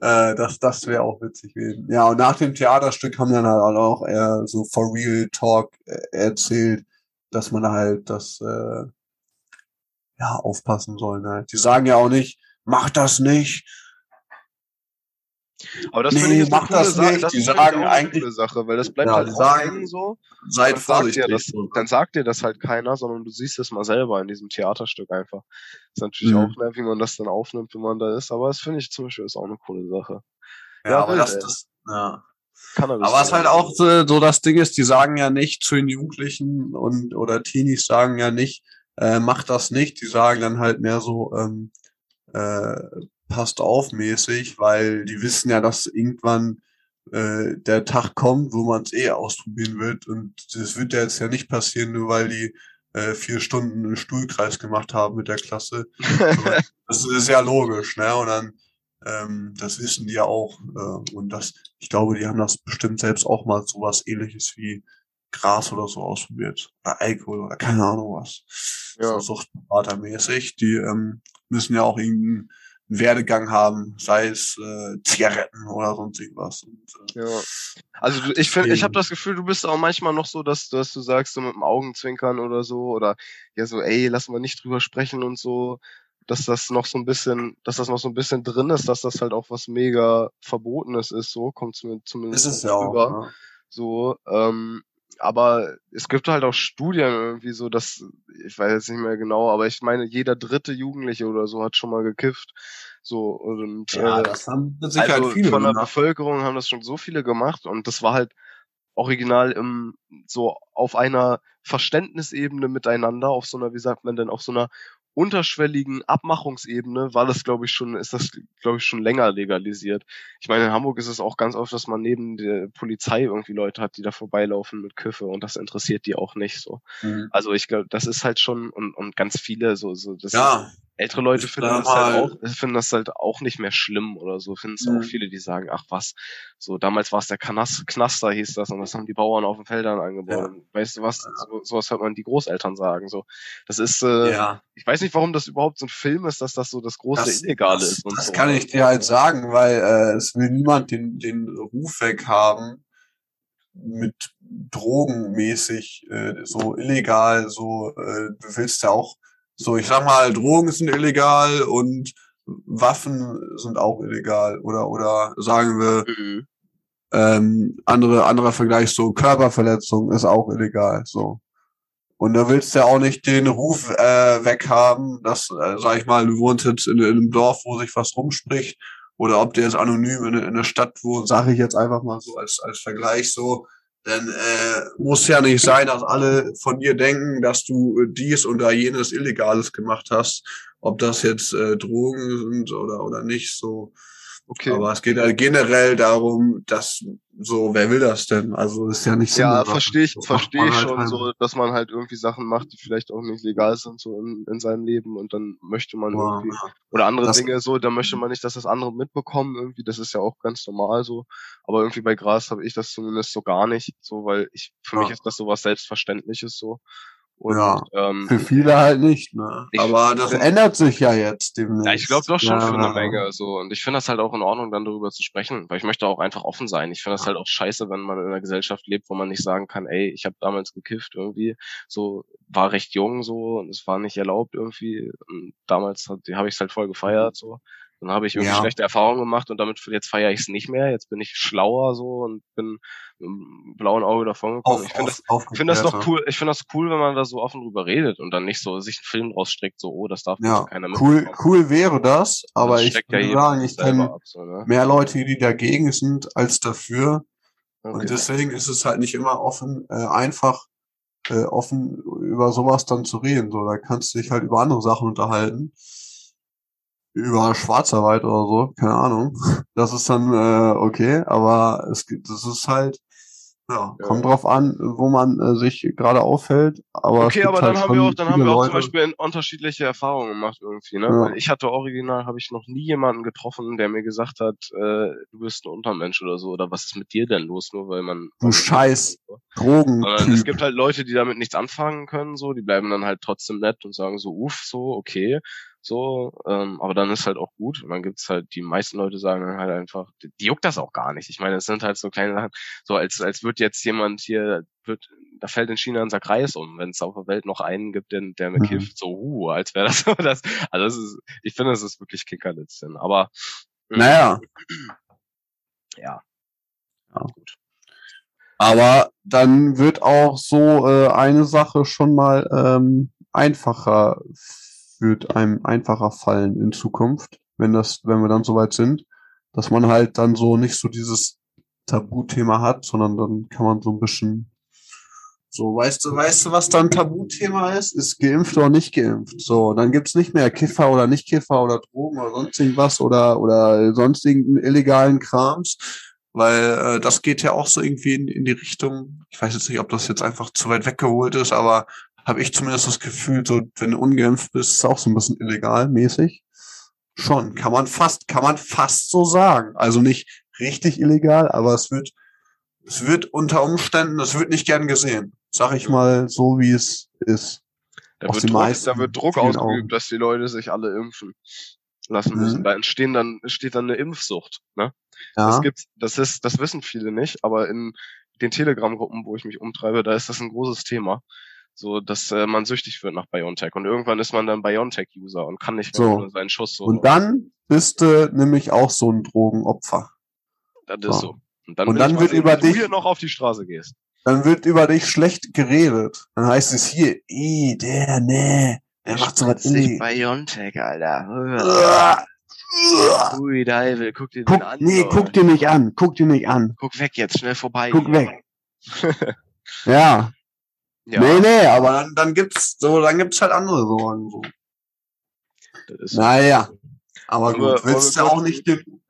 äh, das, das wäre auch witzig gewesen. Ja, und nach dem Theaterstück haben dann halt auch eher so for real Talk äh, erzählt, dass man halt das, äh, ja, aufpassen soll. Ne? Die sagen ja auch nicht, mach das nicht. Aber das nee, finde ich mach das Sache. nicht. Das die sagen eigentlich eine Sache, weil das bleibt ja, halt sagen, so. Seid vorsichtig. Das, dann sagt dir das halt keiner, sondern du siehst es mal selber in diesem Theaterstück einfach. Ist natürlich mhm. auch nervig, wie man das dann aufnimmt, wenn man da ist. Aber das finde ich zum Beispiel ist auch eine coole Sache. Ja, ja aber das, das, ja. aber was halt auch so, so das Ding ist, die sagen ja nicht zu den Jugendlichen und oder Teenies sagen ja nicht, äh, mach das nicht. Die sagen dann halt mehr so, ähm, äh, passt auf mäßig, weil die wissen ja, dass irgendwann äh, der Tag kommt, wo man es eh ausprobieren wird. Und das wird ja jetzt ja nicht passieren, nur weil die äh, vier Stunden einen Stuhlkreis gemacht haben mit der Klasse. das ist ja logisch, ne? Und dann, ähm, das wissen die ja auch. Äh, und das, ich glaube, die haben das bestimmt selbst auch mal sowas ähnliches wie Gras oder so ausprobiert. Oder Alkohol oder keine Ahnung was. Ja. So Suchtberatermäßig. Die ähm, müssen ja auch irgendeinen Werdegang haben, sei es äh, Zigaretten oder sonst irgendwas. Und, äh, ja. Also ich finde, ich habe das Gefühl, du bist auch manchmal noch so, dass, dass du sagst, so mit dem Augenzwinkern oder so, oder ja so, ey, lass mal nicht drüber sprechen und so, dass das noch so ein bisschen, dass das noch so ein bisschen drin ist, dass das halt auch was mega Verbotenes ist, so kommt es mir zumindest ist es ja auch, ja. So, ähm, aber es gibt halt auch Studien irgendwie so, dass, ich weiß jetzt nicht mehr genau, aber ich meine, jeder dritte Jugendliche oder so hat schon mal gekifft. So, und ja, äh, das haben sicher also viele von der gemacht. Bevölkerung haben das schon so viele gemacht und das war halt original im, so auf einer Verständnisebene miteinander, auf so einer, wie sagt man denn, auf so einer unterschwelligen Abmachungsebene war das, glaube ich, schon, ist das, glaube ich, schon länger legalisiert. Ich meine, in Hamburg ist es auch ganz oft, dass man neben der Polizei irgendwie Leute hat, die da vorbeilaufen mit Küffe und das interessiert die auch nicht so. Mhm. Also ich glaube, das ist halt schon und, und ganz viele so, so das ja. Ältere Leute finden das, halt auch, finden das halt auch nicht mehr schlimm oder so. Finden es mhm. auch viele, die sagen, ach was, so damals war es der Knas Knaster hieß das und das haben die Bauern auf den Feldern angebaut. Ja. Weißt du was, so, sowas hört man die Großeltern sagen. So, das ist, äh, ja. ich weiß nicht, warum das überhaupt so ein Film ist, dass das so das große das, Illegale das, ist. Und das so. kann ich dir halt sagen, weil äh, es will niemand den, den Ruf weg haben, mit drogenmäßig äh, so illegal, so äh, du willst ja auch so, ich sag mal, Drogen sind illegal und Waffen sind auch illegal. Oder, oder sagen wir, mhm. ähm, andere, anderer Vergleich, so Körperverletzung ist auch illegal. So. Und da willst du ja auch nicht den Ruf äh, weghaben, dass, äh, sag ich mal, du wohnst jetzt in, in einem Dorf, wo sich was rumspricht, oder ob der jetzt anonym in, in einer Stadt wohnt, sage ich jetzt einfach mal so als, als Vergleich so. Denn äh, muss ja nicht sein, dass alle von dir denken, dass du dies oder jenes Illegales gemacht hast. Ob das jetzt äh, Drogen sind oder, oder nicht, so. Okay. Aber es geht halt generell darum, dass so, wer will das denn? Also ist ja nicht Sinn Ja, verstehe ich, So verstehe ich halt schon einfach. so, dass man halt irgendwie Sachen macht, die vielleicht auch nicht legal sind so in, in seinem Leben und dann möchte man Ja, irgendwie oder andere Das- Dinge so, da möchte man nicht, dass das andere mitbekommen irgendwie, das ist ja auch ganz normal so, aber irgendwie bei Gras habe ich das zumindest so gar nicht, so weil ich für mich Ja. ist das so was selbstverständliches so und Ja. ähm, Für viele halt nicht, ne? Ich Aber das find- ändert sich ja jetzt demnächst. Ja, ich glaube doch schon Ja, für eine. Menge so und ich finde das halt auch in Ordnung, dann darüber zu sprechen, weil ich möchte auch einfach offen sein. Ich finde das halt auch scheiße, wenn man in einer Gesellschaft lebt, wo man nicht sagen kann, ey, ich habe damals gekifft irgendwie, so war recht jung so und es war nicht erlaubt irgendwie. Und damals habe ich es halt voll gefeiert so. Dann habe ich irgendwie Ja. schlechte Erfahrungen gemacht und damit jetzt feiere ich es nicht mehr. Jetzt bin ich schlauer so und bin mit einem blauen Auge davon gekommen. Auf, ich finde das auf, ich finde das doch cool. Ich finde das cool, wenn man da so offen drüber redet und dann nicht so sich einen Film rausstreckt, so, oh, das darf Ja, keiner cool, mitbekommen. cool wäre das, aber Das ich ja würde jedem sagen, ich kenne so, ne? mehr Leute, die dagegen sind, als dafür. Okay. Und deswegen ist es halt nicht immer offen, äh, einfach äh, offen über sowas dann zu reden. So, da kannst du dich halt über andere Sachen unterhalten. Über Schwarzarbeit oder so, keine Ahnung. Das ist dann äh, okay, aber es gibt, das ist halt, ja, kommt drauf an, wo man äh, sich gerade aufhält. Aber Okay, aber halt dann haben wir auch, dann haben wir auch zum Beispiel unterschiedliche Erfahrungen gemacht irgendwie, ne? Ja. Ich hatte original, habe ich noch nie jemanden getroffen, der mir gesagt hat, äh, du bist ein Untermensch oder so, oder was ist mit dir denn los, nur weil man. Du Scheiß. Drogen. Es gibt halt Leute, die damit nichts anfangen können, so, die bleiben dann halt trotzdem nett und sagen so, uff, so, okay, so, ähm, aber dann ist halt auch gut. Und dann gibt's halt, die meisten Leute sagen dann halt einfach, die, die juckt das auch gar nicht. Ich meine, es sind halt so kleine Sachen, so als, als wird jetzt jemand hier, wird, da fällt in China ein Sack Reis um, wenn es auf der Welt noch einen gibt, der, der mir Mhm. kifft, so, uh, als wäre das so das. Also das ist, ich finde, das ist wirklich Kickerlitzchen. Aber mh, Naja, ja. Ja. aber dann wird auch so äh, eine Sache schon mal ähm, einfacher, wird einem einfacher fallen in Zukunft, wenn das, wenn wir dann soweit sind, dass man halt dann so nicht so dieses Tabuthema hat, sondern dann kann man so ein bisschen so, weißt du, weißt du, was dann Tabuthema ist? Ist geimpft oder nicht geimpft. So, dann gibt's nicht mehr Kiffer oder nicht Kiffer oder Drogen oder sonst irgendwas oder, oder sonstigen illegalen Krams. Weil äh, das geht ja auch so irgendwie in, in die Richtung, ich weiß jetzt nicht, ob das jetzt einfach zu weit weggeholt ist, aber habe ich zumindest das Gefühl, so wenn du ungeimpft bist, ist es auch so ein bisschen illegal mäßig. Schon, kann man fast, kann man fast so sagen. Also nicht richtig illegal, aber es wird, es wird unter Umständen, es wird nicht gern gesehen. Sag ich mal so, wie es ist. Da wird, Druck, meisten, da wird Druck ausgeübt, Augen. dass die Leute sich alle impfen lassen Mhm. müssen. Da entstehen dann, entsteht dann eine Impfsucht. Ne? Ja, Das gibt's, das ist, das wissen viele nicht, aber in den Telegram-Gruppen, wo ich mich umtreibe, da ist das ein großes Thema. So, dass äh, man süchtig wird nach BioNTech. Und irgendwann ist man dann BioNTech-User und kann nicht mehr So. seinen Schuss so. und dann bist du nämlich auch so ein Drogenopfer. das ist so. so. Und dann, Und dann wird über wie du dich- hier noch auf die Straße gehst. Dann wird über dich schlecht geredet. Dann heißt es hier, i, der, nee, der macht so was illegal. BioNTech, Alter. Ui, Deivel, guck dir Guck, den an. nee, guck dir nicht an, guck dir nicht an, Guck weg jetzt, schnell vorbei. guck weg. Ja, Ja, nee, nee, aber dann, dann gibt's so, dann gibt's halt andere Sorgen so. so. Naja, aber willst du wollen wir auch nicht den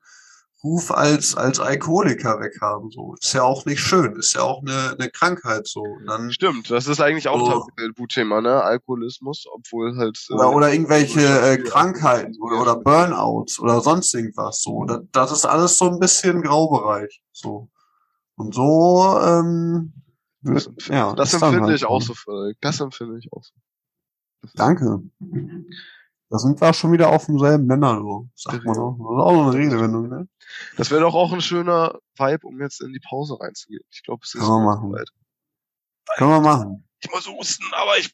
Ruf als, als Alkoholiker weghaben, so. Ist ja auch nicht schön, ist ja auch eine, eine Krankheit, so. Und dann, Stimmt, das ist eigentlich auch Oh. Tabuthema, ne? Alkoholismus, obwohl halt. äh, oder, oder irgendwelche äh, ja. Krankheiten oder, oder Burnouts oder sonst irgendwas, so. Das, das ist alles so ein bisschen Graubereich, so. Und so, ähm, Das, ja. das empfinde halt ich auch so. so verrückt. Das empfinde ich auch so. Danke. Da sind wir schon wieder auf demselben Nenner, so. Sagt man auch. Das ist auch noch eine Redewendung, ne? Das wäre doch auch ein schöner Vibe, um jetzt in die Pause reinzugehen. Ich glaube, es ist Können wir machen. soweit. Können wir machen. Ich muss husten, aber ich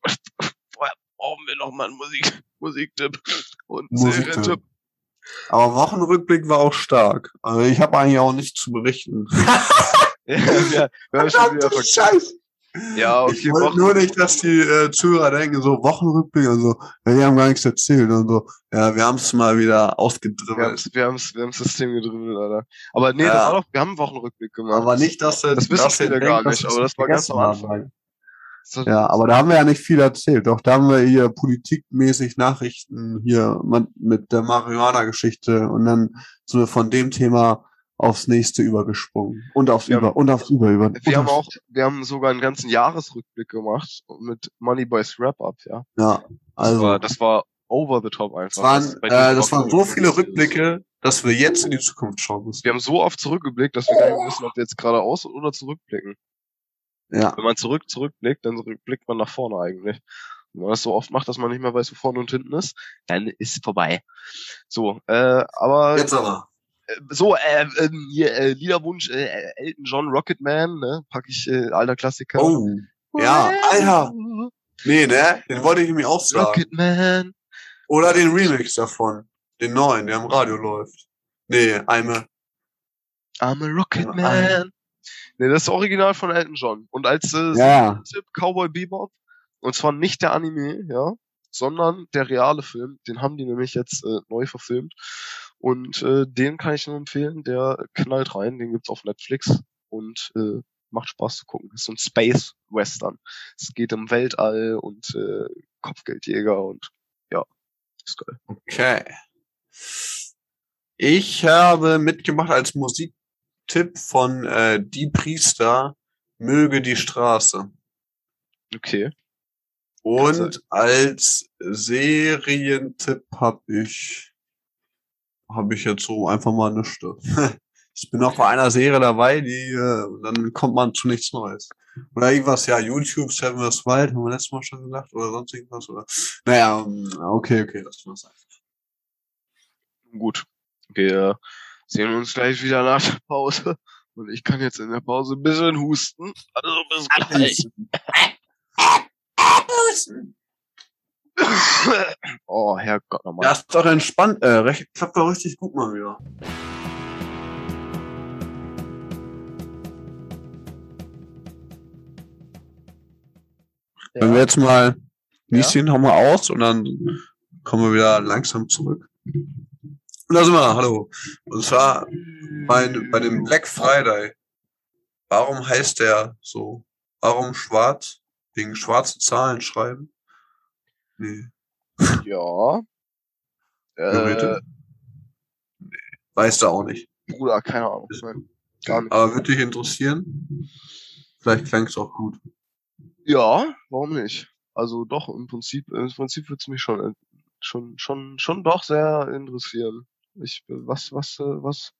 vorher brauchen wir noch mal einen Musik, Musiktipp und. Serientipp. Aber Wochenrückblick war auch stark. Also ich habe eigentlich auch nichts zu berichten. Ja, wir haben schon wieder. Scheiße. Ja, okay, ich wollte nur nicht, dass die äh, Zuhörer denken, so Wochenrückblick und so, ja, die haben gar nichts erzählt und so. Ja, wir haben es mal wieder Wir ausgedribbelt. wir haben's, wir haben's System gedribbelt, Alter. Aber nee, Ja. das war doch, wir haben einen Wochenrückblick gemacht. Aber nicht, dass er Das wissen denkt, gar nicht, wir aber es das war ganz am Anfang. haben. Das- Ja, aber da haben wir ja nicht viel erzählt. Doch da haben wir hier politikmäßig Nachrichten hier mit der Marihuana-Geschichte und dann sind wir von dem Thema aufs nächste übergesprungen. Und aufs Wir Über und aufs Über über. Wir haben auch, wir haben sogar einen ganzen Jahresrückblick gemacht mit Moneyboys Wrap-Up, ja. Ja, Das also war, das war over the top einfach. das waren, Das- äh, das waren so viele Rückblicke, dass wir jetzt in die Zukunft schauen müssen. Wir haben so oft zurückgeblickt, dass wir gar nicht wissen, ob wir jetzt geradeaus oder zurückblicken. Ja, Wenn man zurück, zurückblickt, dann blickt man nach vorne eigentlich. Wenn man das so oft macht, dass man nicht mehr weiß, wo vorne und hinten ist, dann ist vorbei. So, äh, aber jetzt aber. Äh, so, äh, ähm, hier, äh, Liederwunsch, äh, Elton John Rocketman, ne, pack ich, äh, alter Klassiker. Oh, ja, Alter. Nee, ne? Den wollte ich nämlich auch sagen. Rocketman. Oder den Remix davon. Den neuen, der im Radio läuft. Nee. I'm a Rocket Ja, Man. Nee, das ist Original von Elton John. Und als äh, Ja. Tipp Cowboy Bebop. Und zwar nicht der Anime, ja, sondern der reale Film. Den haben die nämlich jetzt äh, neu verfilmt. Und äh, den kann ich nur empfehlen. Der knallt rein. Den gibt's auf Netflix. Und äh, macht Spaß zu gucken. Das ist so ein Space Western. Es geht um Weltall und äh, Kopfgeldjäger und ja, ist geil. Okay. Ich habe mitgemacht als Musiktipp von äh, Die Priester, Möge die Straße. Okay. Und als Serientipp habe ich, habe ich jetzt so einfach mal nichts. Ich bin noch bei einer Serie dabei, die, äh, dann kommt man zu nichts Neues. Oder irgendwas, ja, YouTube, Seven West Wild, haben wir letztes Mal schon gesagt, oder sonst irgendwas, oder? Naja, ähm, okay, okay, das war's einfach. Gut. Wir sehen uns gleich wieder nach der Pause. Und ich kann jetzt in der Pause ein bisschen husten. Also bis gleich. oh, Herrgott nochmal. Ja, ist doch entspannt, äh, recht, klappt doch richtig gut mal wieder. Wenn wir jetzt mal, Nieschen, hau mal aus und dann kommen wir wieder langsam zurück. Und da sind wir, hallo. Und zwar bei, bei dem Black Friday. Warum heißt der so? Warum schwarz? Wegen schwarze Zahlen schreiben? Nee. Ja. Äh, Theoretisch? Weiß da auch nicht. Bruder, keine Ahnung. Nein, gar nicht. Aber würde dich interessieren? Vielleicht klang es auch gut. Ja, warum nicht? Also doch, im Prinzip, im Prinzip würde es mich schon, schon, schon, schon doch sehr interessieren. Ich, was, was, äh, was,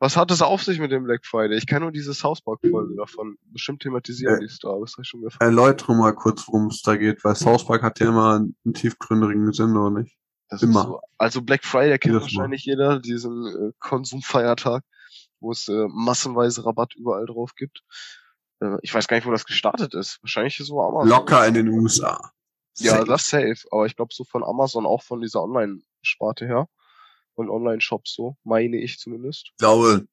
was hat es auf sich mit dem Black Friday? Ich kann nur diese South Park Folge davon bestimmt thematisieren, Äh, die da, aber ist euch schon gefallen. Erläutere mal kurz, worum es da geht, weil South Park hat ja immer einen tiefgründigen Sinn, oder nicht? Das immer. So, also Black Friday kennt Jedes Mal. wahrscheinlich jeder, diesen äh, Konsumfeiertag, wo es äh, massenweise Rabatt überall drauf gibt. Äh, ich weiß gar nicht, wo das gestartet ist. Wahrscheinlich so Amazon. Locker in den USA. Ja, Safe. das safe. Aber ich glaube so von Amazon auch von dieser Online-Sparte her. Und Online-Shops so, meine ich zumindest. Ich glaube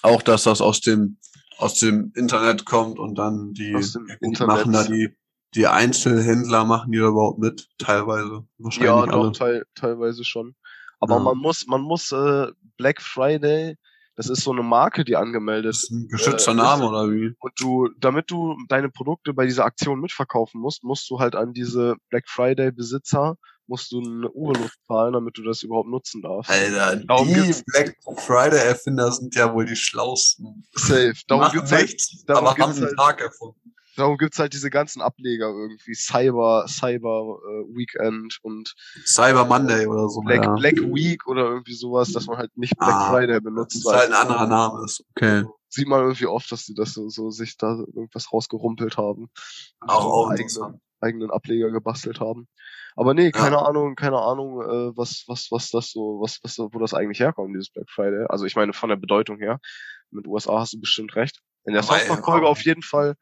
auch, dass das aus dem, aus dem Internet kommt und dann die, die machen da die, die Einzelhändler machen die da überhaupt mit, teilweise. Wahrscheinlich Ja, doch, teil, teilweise schon. Aber Ja. man muss, man muss äh, Black Friday, das ist so eine Marke, die angemeldet ist ein geschützter äh, Name oder wie? Und du, damit du deine Produkte bei dieser Aktion mitverkaufen musst, musst du halt an diese Black Friday Besitzer, musst du eine Obolus zahlen, damit du das überhaupt nutzen darfst. Alter, Darum die gibt's- Black Friday Erfinder sind ja wohl die schlausten. Safe. Darum Machen gibt's halt, nichts, darum aber haben gibt's einen halt- Tag erfunden. darum gibt's halt diese ganzen Ableger irgendwie. Cyber, Cyber äh, Weekend und Cyber Monday oder so. Black, ja. Black Week oder irgendwie sowas, dass man halt nicht Black Ah, Friday Das benutzt. ist weil halt ein anderer Name ist. Okay. Sieht man irgendwie oft, dass die das so, so sich da irgendwas rausgerumpelt haben. Auch, So auch eigene. Eigenen Ableger gebastelt haben. Aber nee, keine Ja. Ahnung, keine Ahnung, äh, was, was, was das so, was, was, wo das eigentlich herkommt, dieses Black Friday. Also ich meine, von der Bedeutung her, mit USA hast du bestimmt recht. In der Aber, South Park Folge ja. auf jeden Fall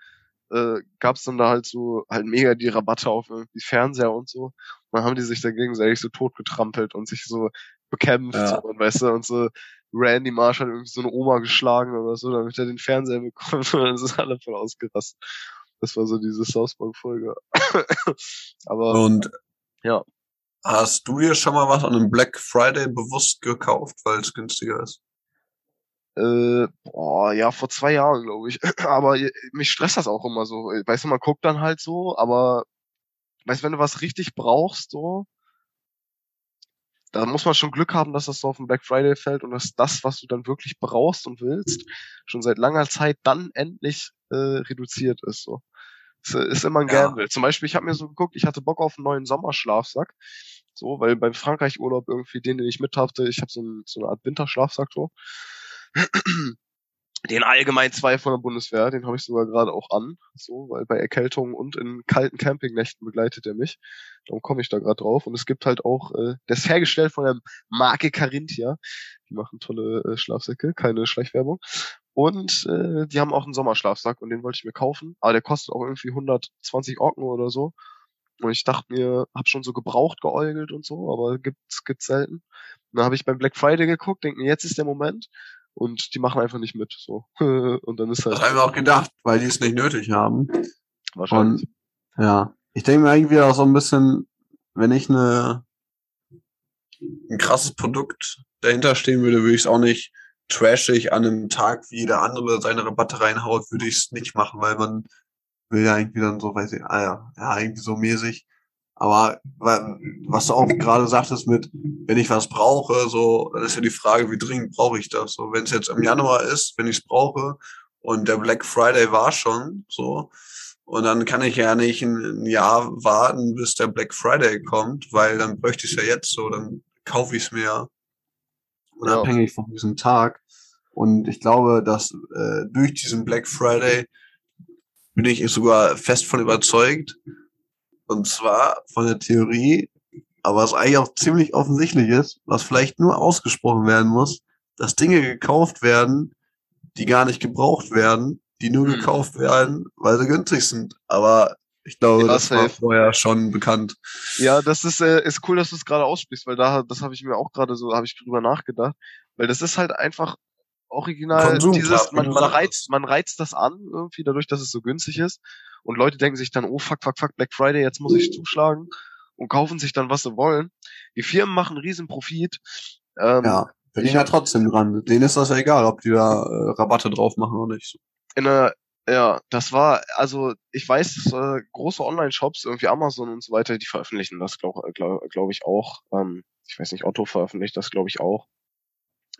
äh, gab es dann da halt so halt mega die Rabatte auf irgendwie Fernseher und so. Und dann haben die sich da gegenseitig so totgetrampelt und sich so bekämpft Ja. und weißt du, und so Randy Marsh hat irgendwie so eine Oma geschlagen oder so, damit er den Fernseher bekommt und dann sind alle voll ausgerastet. Das war so diese South Park-Folge. Aber Und ja. hast du dir schon mal was an einem Black Friday bewusst gekauft, weil es günstiger ist? Äh, boah, ja, vor zwei Jahren, glaube ich. Aber äh, mich stresst das auch immer so. Weißt du, man guckt dann halt so, aber weißt du, wenn du was richtig brauchst, so, da muss man schon Glück haben, dass das so auf den Black Friday fällt und dass das, was du dann wirklich brauchst und willst, schon seit langer Zeit dann endlich äh, reduziert ist. So. Ist, ist immer ein Ja. Gamble. Zum Beispiel, ich habe mir so geguckt, ich hatte Bock auf einen neuen Sommerschlafsack. So, weil beim Frankreich-Urlaub irgendwie den, den ich mit hatte, ich habe so, ein, so eine Art Winterschlafsack so. Den allgemein zwei von der Bundeswehr, den habe ich sogar gerade auch an, so, weil bei Erkältungen und in kalten Campingnächten begleitet er mich. Darum komme ich da gerade drauf. Und es gibt halt auch, äh, der ist hergestellt von der Marke Carinthia. Die machen tolle äh, Schlafsäcke, keine Schleichwerbung. Und äh, die haben auch einen Sommerschlafsack und den wollte ich mir kaufen. Aber der kostet auch irgendwie 120 Orken oder so. Und ich dachte mir, hab schon so gebraucht geäugelt und so, aber gibt's, gibt's selten. Und dann habe ich beim Black Friday geguckt, denke mir, jetzt ist der Moment. Und die machen einfach nicht mit. So. und dann ist halt Das haben wir auch gedacht, weil die es nicht nötig haben. wahrscheinlich. Und ja, ich denke mir irgendwie auch so ein bisschen, wenn ich eine ein krasses Produkt dahinter stehen würde, würde ich es auch nicht trashig an einem Tag, wie jeder andere seine Rabatte reinhaut, würde ich es nicht machen, weil man will ja irgendwie dann so, weiß ich, ah ja, ja, irgendwie so mäßig. Aber wa- was du auch gerade sagtest mit, wenn ich was brauche, so, dann ist ja die Frage, wie dringend brauche ich das? So, wenn es jetzt im Januar ist, wenn ich es brauche und der Black Friday war schon, so, und dann kann ich ja nicht ein, ein Jahr warten, bis der Black Friday kommt, weil dann bräuchte ich es ja jetzt so, dann kaufe ich es mir unabhängig von diesem Tag. Und ich glaube, dass äh, durch diesen Black Friday bin ich sogar fest von überzeugt. Und zwar von der Theorie, aber was eigentlich auch ziemlich offensichtlich ist, was vielleicht nur ausgesprochen werden muss, dass Dinge gekauft werden, die gar nicht gebraucht werden, die nur Hm. gekauft werden, weil sie günstig sind. Aber ich glaube, Ja, das war safe. vorher schon bekannt. Ja, das ist, äh, ist cool, dass du es gerade aussprichst, weil da, das habe ich mir auch gerade so, habe ich drüber nachgedacht. Weil das ist halt einfach original Konsum, dieses, man, man reizt, man reizt das an, irgendwie, dadurch, dass es so günstig ist. Und Leute denken sich dann, oh fuck, fuck, fuck, Black Friday, jetzt muss ich zuschlagen und kaufen sich dann, was sie wollen. Die Firmen machen riesen Profit. Ähm, Ja, bin ich ja trotzdem dran. Denen ist das ja egal, ob die da äh, Rabatte drauf machen oder nicht. in einer, ja, das war, also ich weiß, dass, äh, große Online-Shops, irgendwie Amazon und so weiter, die veröffentlichen das, glaube glaub, glaub ich, auch. Ähm, ich weiß nicht, Otto veröffentlicht das, glaube ich, auch.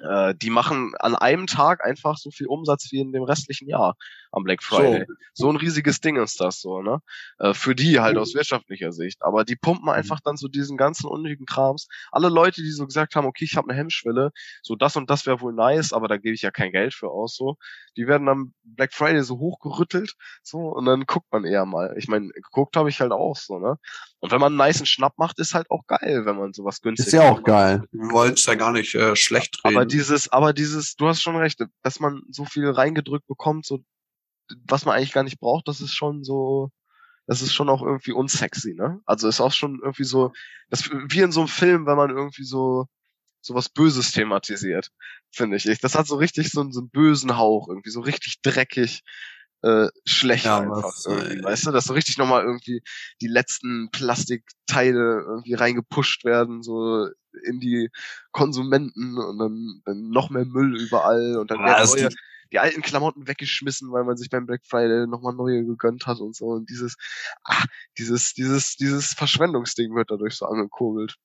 Äh, die machen an einem Tag einfach so viel Umsatz wie in dem restlichen Jahr am Black Friday. So, ein riesiges Ding ist das so, ne? Äh, für die halt aus wirtschaftlicher Sicht. Aber die pumpen einfach dann so diesen ganzen unnötigen Krams. Alle Leute, die so gesagt haben, okay, ich habe eine Hemmschwelle, so das und das wäre wohl nice, aber da gebe ich ja kein Geld für aus, so. Die werden am Black Friday so hochgerüttelt, so, und dann guckt man eher mal. Ich meine, geguckt habe ich halt auch so, ne? Und wenn man einen niceen Schnapp macht, ist halt auch geil, wenn man sowas günstig Ist ja auch macht. geil. Wir wollen es ja gar nicht äh, schlecht reden. Aber dieses, aber dieses, du hast schon recht, dass man so viel reingedrückt bekommt, so was man eigentlich gar nicht braucht, das ist schon so, das ist schon auch irgendwie unsexy, ne? Also ist auch schon irgendwie so, das wie in so einem Film, wenn man irgendwie so so was Böses thematisiert, finde ich. Das hat so richtig so, einen- so einen bösen Hauch, irgendwie so richtig dreckig, äh, schlecht Ja, einfach. was, irgendwie, äh, weißt du, dass so richtig nochmal irgendwie die letzten Plastikteile irgendwie reingepusht werden, so in die Konsumenten und dann, dann noch mehr Müll überall und dann Ja, werden das neue, die- alten Klamotten weggeschmissen, weil man sich beim Black Friday nochmal neue gegönnt hat und so. Und dieses, ah, dieses, dieses, dieses Verschwendungsding wird dadurch so angekurbelt.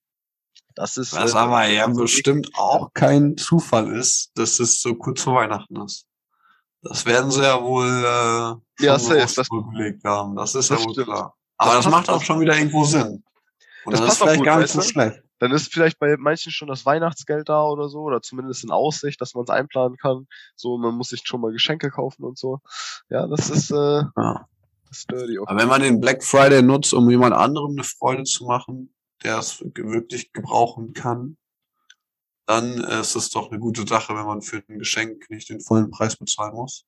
Das ist. Was äh, aber ja so bestimmt auch kein Zufall ist, dass es so kurz vor Weihnachten ist. Das werden sie ja wohl äh, Ja, safe, bewusst das- gelegt haben. Das ist das ja wohl stimmt. klar. Aber Das das, macht auch schon wieder irgendwo Sinn. Und Das das, ist vielleicht gut, gar nicht so schlecht. Dann ist vielleicht bei manchen schon das Weihnachtsgeld da oder so, oder zumindest in Aussicht, dass man es einplanen kann. So, man muss sich schon mal Geschenke kaufen und so. Ja, das ist, äh, Ja. ist dirty. Aber wenn man den Black Friday nutzt, um jemand anderem eine Freude zu machen, der es wirklich gebrauchen kann, dann ist es doch eine gute Sache, wenn man für ein Geschenk nicht den vollen Preis bezahlen muss.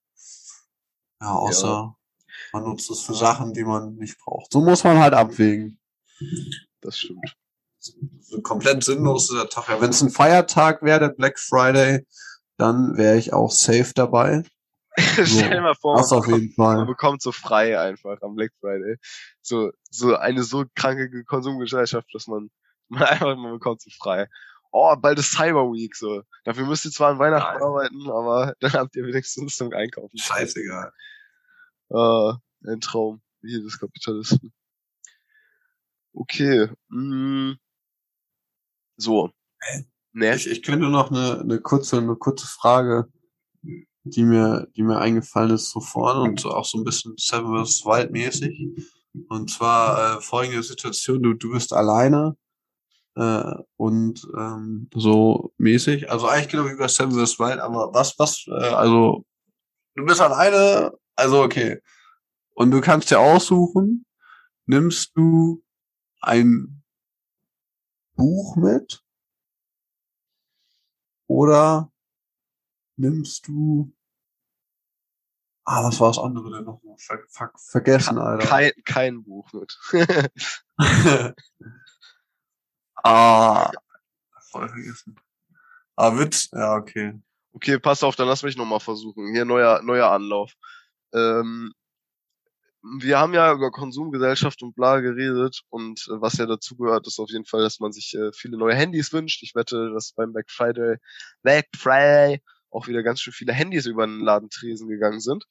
Ja, außer man nutzt es für Sachen, die man nicht braucht. So muss man halt abwägen. Das stimmt. So komplett sinnlos ist der Tag. Ja, wenn es ein Feiertag wäre, der Black Friday, dann wäre ich auch safe dabei. Stell dir mal vor, man auf bekommt, jeden man Fall. bekommt so frei einfach am Black Friday. So, so eine so kranke Konsumgesellschaft, dass man, man einfach, man bekommt so frei. Oh, bald ist Cyber Week, so. Dafür müsst ihr zwar an Weihnachten Nein. arbeiten, aber dann habt ihr wenigstens zum Einkaufen. Scheißegal. Äh, ein Traum. Hier des Kapitalisten. Okay. Mm. So. Ne? Ich, ich könnte noch eine, eine kurze, eine kurze Frage, die mir, die mir eingefallen ist sofort und so auch so ein bisschen Seven vs. Wild mäßig. Und zwar äh, folgende Situation: Du, du bist alleine äh, und ähm, so mäßig. Also eigentlich genau wie bei Seven vs. Wild, aber was, was, äh, also du bist alleine, also okay. Und du kannst dir aussuchen, nimmst du ein Buch mit oder nimmst du Ah, was war das andere denn noch? Ver, ver, vergessen, Alter. Kein, kein Buch mit. ah, voll vergessen. Ah, Witz? Ja, okay. Okay, pass auf, dann lass mich nochmal versuchen. Hier neuer, neuer Anlauf. Ähm, wir haben ja über Konsumgesellschaft und bla geredet und äh, was ja dazu gehört, ist auf jeden Fall, dass man sich äh, viele neue Handys wünscht. Ich wette, dass beim Black Friday, Black Friday auch wieder ganz schön viele Handys über den Ladentresen gegangen sind.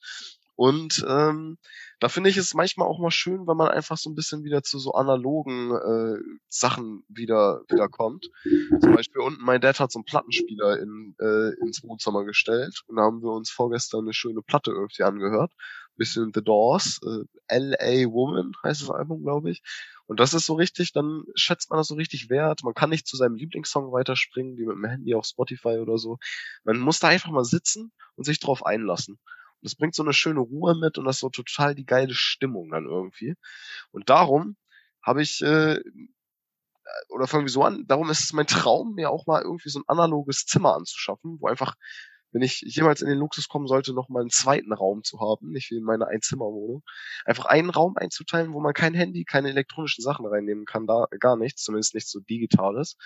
Und ähm, da finde ich es manchmal auch mal schön, wenn man einfach so ein bisschen wieder zu so analogen äh, Sachen wieder wieder kommt. Zum Beispiel unten mein Dad hat so einen Plattenspieler in, äh, ins Wohnzimmer gestellt und da haben wir uns vorgestern eine schöne Platte irgendwie angehört. Bisschen The Doors, äh, L.A. Woman heißt das Album, glaube ich. Und das ist so richtig, dann schätzt man das so richtig wert. Man kann nicht zu seinem Lieblingssong weiterspringen, wie mit dem Handy auf Spotify oder so. Man muss da einfach mal sitzen und sich drauf einlassen. Und das bringt so eine schöne Ruhe mit und das ist so total die geile Stimmung dann irgendwie. Und darum habe ich, äh, oder fangen wir so an, darum ist es mein Traum, mir auch mal irgendwie so ein analoges Zimmer anzuschaffen, wo einfach, wenn ich jemals in den Luxus kommen sollte, noch mal einen zweiten Raum zu haben, nicht wie in meiner Einzimmerwohnung, einfach einen Raum einzuteilen, wo man kein Handy, keine elektronischen Sachen reinnehmen kann, da gar nichts, zumindest nichts so Digitales.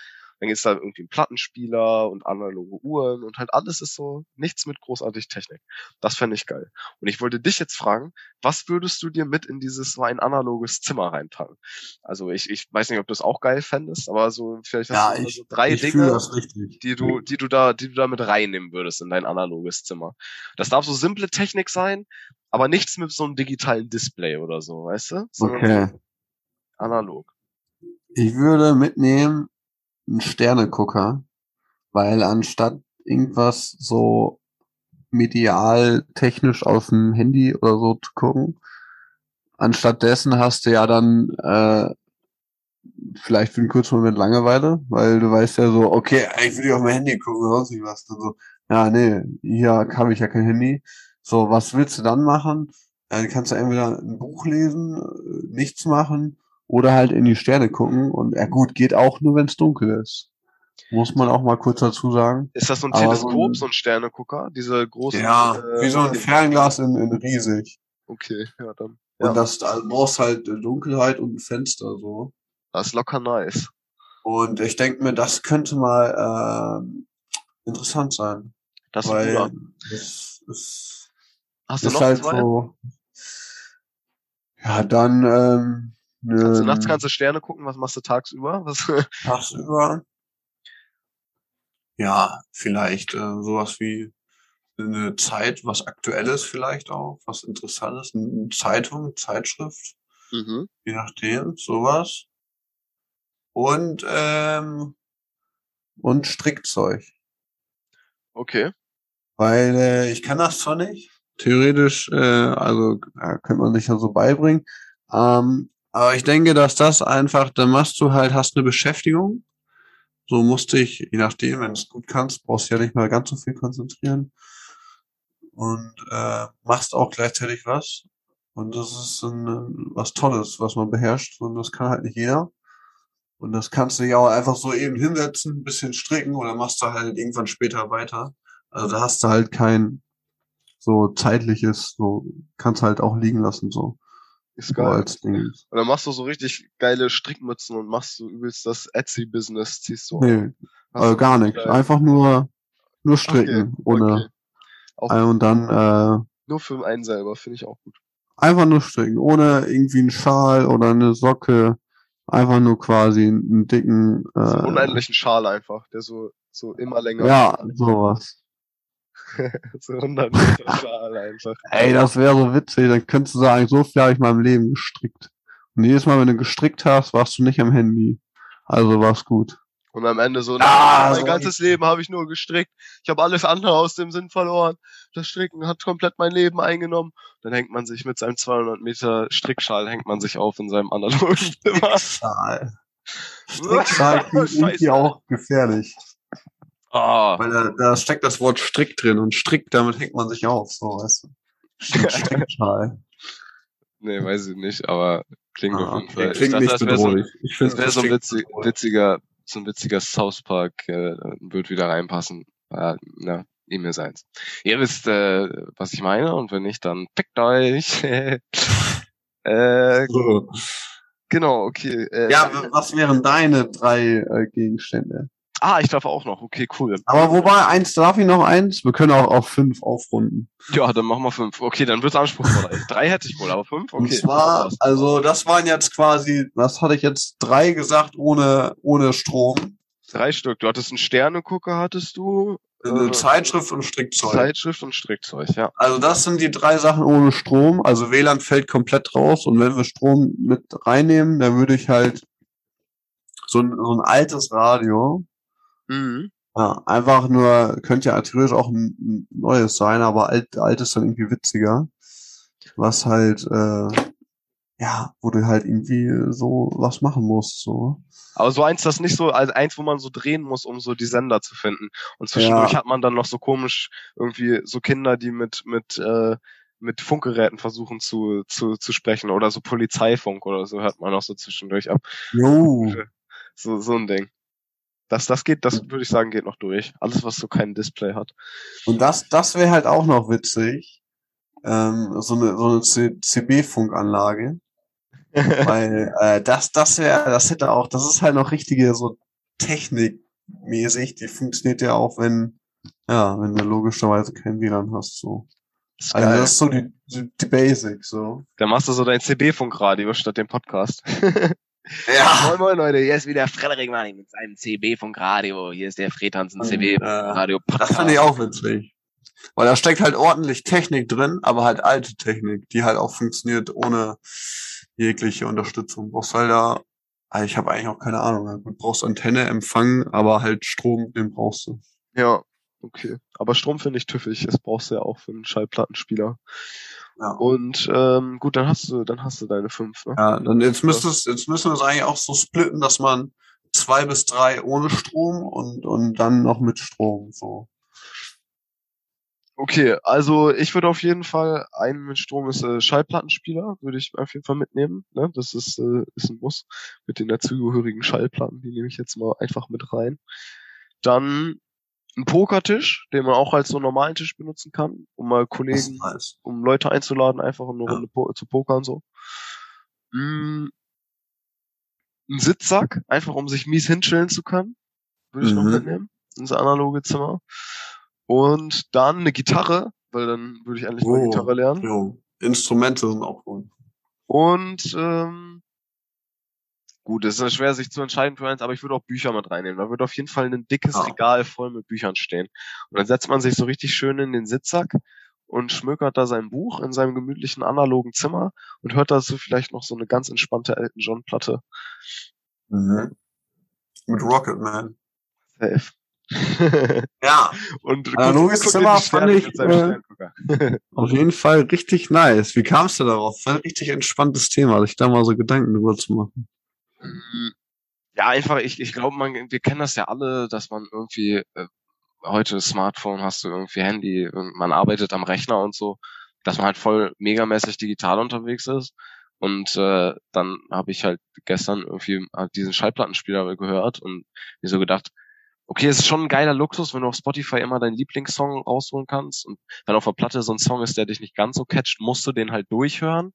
Dann ist da irgendwie ein Plattenspieler und analoge Uhren und halt alles ist so nichts mit großartig Technik. Das fände ich geil. Und ich wollte dich jetzt fragen, was würdest du dir mit in dieses so ein analoges Zimmer reinpacken? Also ich, ich weiß nicht, ob du das auch geil fändest, aber so vielleicht hast Ja, du ich, so drei Dinge, die du, die du da, die du da mit reinnehmen würdest in dein analoges Zimmer. Das darf so simple Technik sein, aber nichts mit so einem digitalen Display oder so, weißt du? Sondern Okay. analog. Ich würde mitnehmen einen Sternegucker, weil anstatt irgendwas so medial technisch auf dem Handy oder so zu gucken, anstatt dessen hast du ja dann äh, vielleicht für einen kurzen Moment Langeweile, weil du weißt ja so, okay, ich will nicht auf mein Handy gucken oder sonst was. Dann so, ja, nee, hier habe ich ja kein Handy. So, was willst du dann machen? Dann kannst du entweder ein Buch lesen, äh, nichts machen oder halt in die Sterne gucken. Und ja gut, geht auch nur, wenn es dunkel ist. Muss man auch mal kurz dazu sagen. Ist das so ein so Teleskop, ein- so ein Sternegucker? Diese großen. Ja, äh, wie so ein Fernglas in, in riesig. Okay, ja, dann. Und Ja, das also brauchst halt äh, Dunkelheit und ein Fenster so. das ist locker nice. Und ich denke mir, das könnte mal ähm, interessant sein. Das ist weil cooler. das ist, Hast du ist noch halt zwei? so. Ja, dann ähm, Also ähm, nachts kannst du Sterne gucken, was machst du tagsüber? Was, tagsüber. Ja, vielleicht äh, sowas wie eine Zeit, was Aktuelles vielleicht auch, was Interessantes, eine Zeitung, Zeitschrift, mhm. je nachdem, sowas. Und ähm, und Strickzeug, Okay. weil äh, ich kann das zwar nicht. Theoretisch, äh, also ja, könnte man sich ja so beibringen. Ähm, aber ich denke, dass das einfach, dann machst du halt, hast eine Beschäftigung. So musste ich, je nachdem, wenn du es gut kannst, brauchst du ja nicht mal ganz so viel konzentrieren. Und äh, machst auch gleichzeitig was. Und das ist ein, was Tolles, was man beherrscht. Und das kann halt nicht jeder. Und das kannst du ja auch einfach so eben hinsetzen, ein bisschen stricken oder machst du halt irgendwann später weiter. Also da hast du halt kein so zeitliches, so kannst halt auch liegen lassen, so, Ist geil. als Ding. Und dann machst du so richtig geile Strickmützen und machst so übelst das Etsy-Business, ziehst du. Nee, also du gar richtig nicht. geil. Einfach nur, nur stricken, Okay, ohne, okay. Äh, und dann, äh, Nur für einen selber, finde ich auch gut. Einfach nur stricken, ohne irgendwie einen Schal oder eine Socke. Einfach nur quasi einen dicken. Äh, So einen unendlichen Schal einfach, der so, so immer länger. ja, sowas. so 100 Meter Schal einfach. Ey, das wäre so witzig. Dann könntest du sagen, so viel habe ich in meinem Leben gestrickt. Und jedes Mal, wenn du gestrickt hast, warst du nicht am Handy. Also war's gut. Und am Ende so, Ah, mein so ganzes Leben habe ich nur gestrickt. Ich habe alles andere aus dem Sinn verloren. Das Stricken hat komplett mein Leben eingenommen. Dann hängt man sich mit seinem 200 Meter Strickschal, hängt man sich auf in seinem analogen Zimmer. Strickschal. Strickschal Scheiße. auch gefährlich. Ah, Weil da, da steckt das Wort Strick drin und Strick, damit hängt man sich auf, so weißt du. Strickschal. nee, weiß ich nicht, aber klingt Ah, auf jeden. Fall. Klingt dachte, nicht das wäre so, bedrohlich. Ich das finde wär so ein witzig, bedrohlich. witziger, so ein witziger South Park, äh, wird wieder reinpassen. Ja, na, ihm mir seins. Ihr wisst, äh, was ich meine, und wenn nicht, dann pickt euch. äh, So. genau, okay. Äh, Ja, was wären deine drei äh, Gegenstände? Ah, ich darf auch noch. Okay, cool. Aber wobei, eins darf ich noch eins? Wir können auch auf fünf aufrunden. Ja, dann machen wir fünf. Okay, dann wird's anspruchsvoller. Drei hätte ich wohl, aber fünf? Okay. Und zwar, also das waren jetzt quasi, was hatte ich jetzt, drei gesagt ohne, ohne Strom. Drei Stück. Du hattest einen Sternegucker, hattest du, Äh, Zeitschrift und Strickzeug. Zeitschrift und Strickzeug, ja. Also das sind die drei Sachen ohne Strom. Also WLAN fällt komplett raus und wenn wir Strom mit reinnehmen, dann würde ich halt so ein, so ein altes Radio, Mhm. ja, einfach nur, könnte ja theoretisch auch ein, neues sein, aber alt, alt ist dann irgendwie witziger. Was halt, äh, ja, wo du halt irgendwie so was machen musst, so. Aber so eins, das nicht so, also eins, wo man so drehen muss, um so die Sender zu finden. Und zwischendurch Ja. hat man dann noch so komisch irgendwie so Kinder, die mit, mit, äh, mit Funkgeräten versuchen zu, zu, zu sprechen oder so Polizeifunk oder so hört man auch so zwischendurch ab. Jo. So, so ein Ding. Das, das geht, das würde ich sagen, geht noch durch. Alles, was so kein Display hat. Und das, das wäre halt auch noch witzig. Ähm, so eine, so eine CB-Funkanlage. Weil äh, das, das wäre, das hätte auch, das ist halt noch richtige so technikmäßig. Die funktioniert ja auch, wenn, ja, wenn du logischerweise kein WLAN hast. So. ist Also das ist so die, die, die Basics. So. Dann machst du so dein CB-Funkradio statt dem Podcast. Ja. moin moin Leute, hier ist wieder Frederik Manning mit seinem CB-Funkradio. Hier ist der Fred Hansen Äh, CB-Radio-Podcast. das finde ich auch witzig. Weil da steckt halt ordentlich Technik drin, aber halt alte Technik, die halt auch funktioniert ohne jegliche Unterstützung. Du brauchst halt da, also ich habe eigentlich auch keine Ahnung. Du brauchst Antenne, Empfang, aber halt Strom, den brauchst du. Ja, okay. Aber Strom finde ich tüffig. Das brauchst du ja auch für einen Schallplattenspieler. Ja. Und ähm, gut, dann hast du, dann hast du deine fünf, ne? Ja, dann jetzt müsste es, jetzt müssen wir es eigentlich auch so splitten, dass man zwei bis drei ohne Strom und, und dann noch mit Strom, so. Okay, also ich würde auf jeden Fall einen mit Strom ist äh, Schallplattenspieler, würde ich auf jeden Fall mitnehmen. Ne? Das ist, äh, ist ein Muss mit den dazugehörigen Schallplatten, die nehme ich jetzt mal einfach mit rein. Dann ein Pokertisch, den man auch als so normalen Tisch benutzen kann, um mal Kollegen nice. um Leute einzuladen, einfach um eine Ja. Runde po zu pokern so. Mm, ein Sitzsack, einfach um sich mies hinchillen zu können, würde ich noch Mhm. mitnehmen ins analoge Zimmer. Und dann eine Gitarre, weil dann würde ich mal Oh, Gitarre lernen. Jo. Instrumente sind auch gut. Und ähm, gut, es ist schwer, sich zu entscheiden für eins, aber ich würde auch Bücher mit reinnehmen. Da würde auf jeden Fall ein dickes Ja. Regal voll mit Büchern stehen. Und dann setzt man sich so richtig schön in den Sitzsack und schmökert da sein Buch in seinem gemütlichen analogen Zimmer und hört dazu vielleicht noch so eine ganz entspannte Elton John Platte. Mhm. Mit Rocketman. Safe. Ja, und guckt- Analoges Zimmer fand ich, äh, auf jeden Fall richtig nice. Wie kamst du darauf? War ein richtig entspanntes Thema, sich da mal so Gedanken drüber zu machen. Mm, Ja, einfach, ich, ich glaube, man, wir kennen das ja alle, dass man irgendwie, äh, heute Smartphone hast du irgendwie Handy und man arbeitet am Rechner und so, dass man halt voll megamäßig digital unterwegs ist. Und äh, dann habe ich halt gestern irgendwie halt diesen Schallplattenspieler gehört und mir so gedacht, okay, es ist schon ein geiler Luxus, wenn du auf Spotify immer deinen Lieblingssong rausholen kannst und dann auf der Platte so ein Song ist, der dich nicht ganz so catcht, musst du den halt durchhören.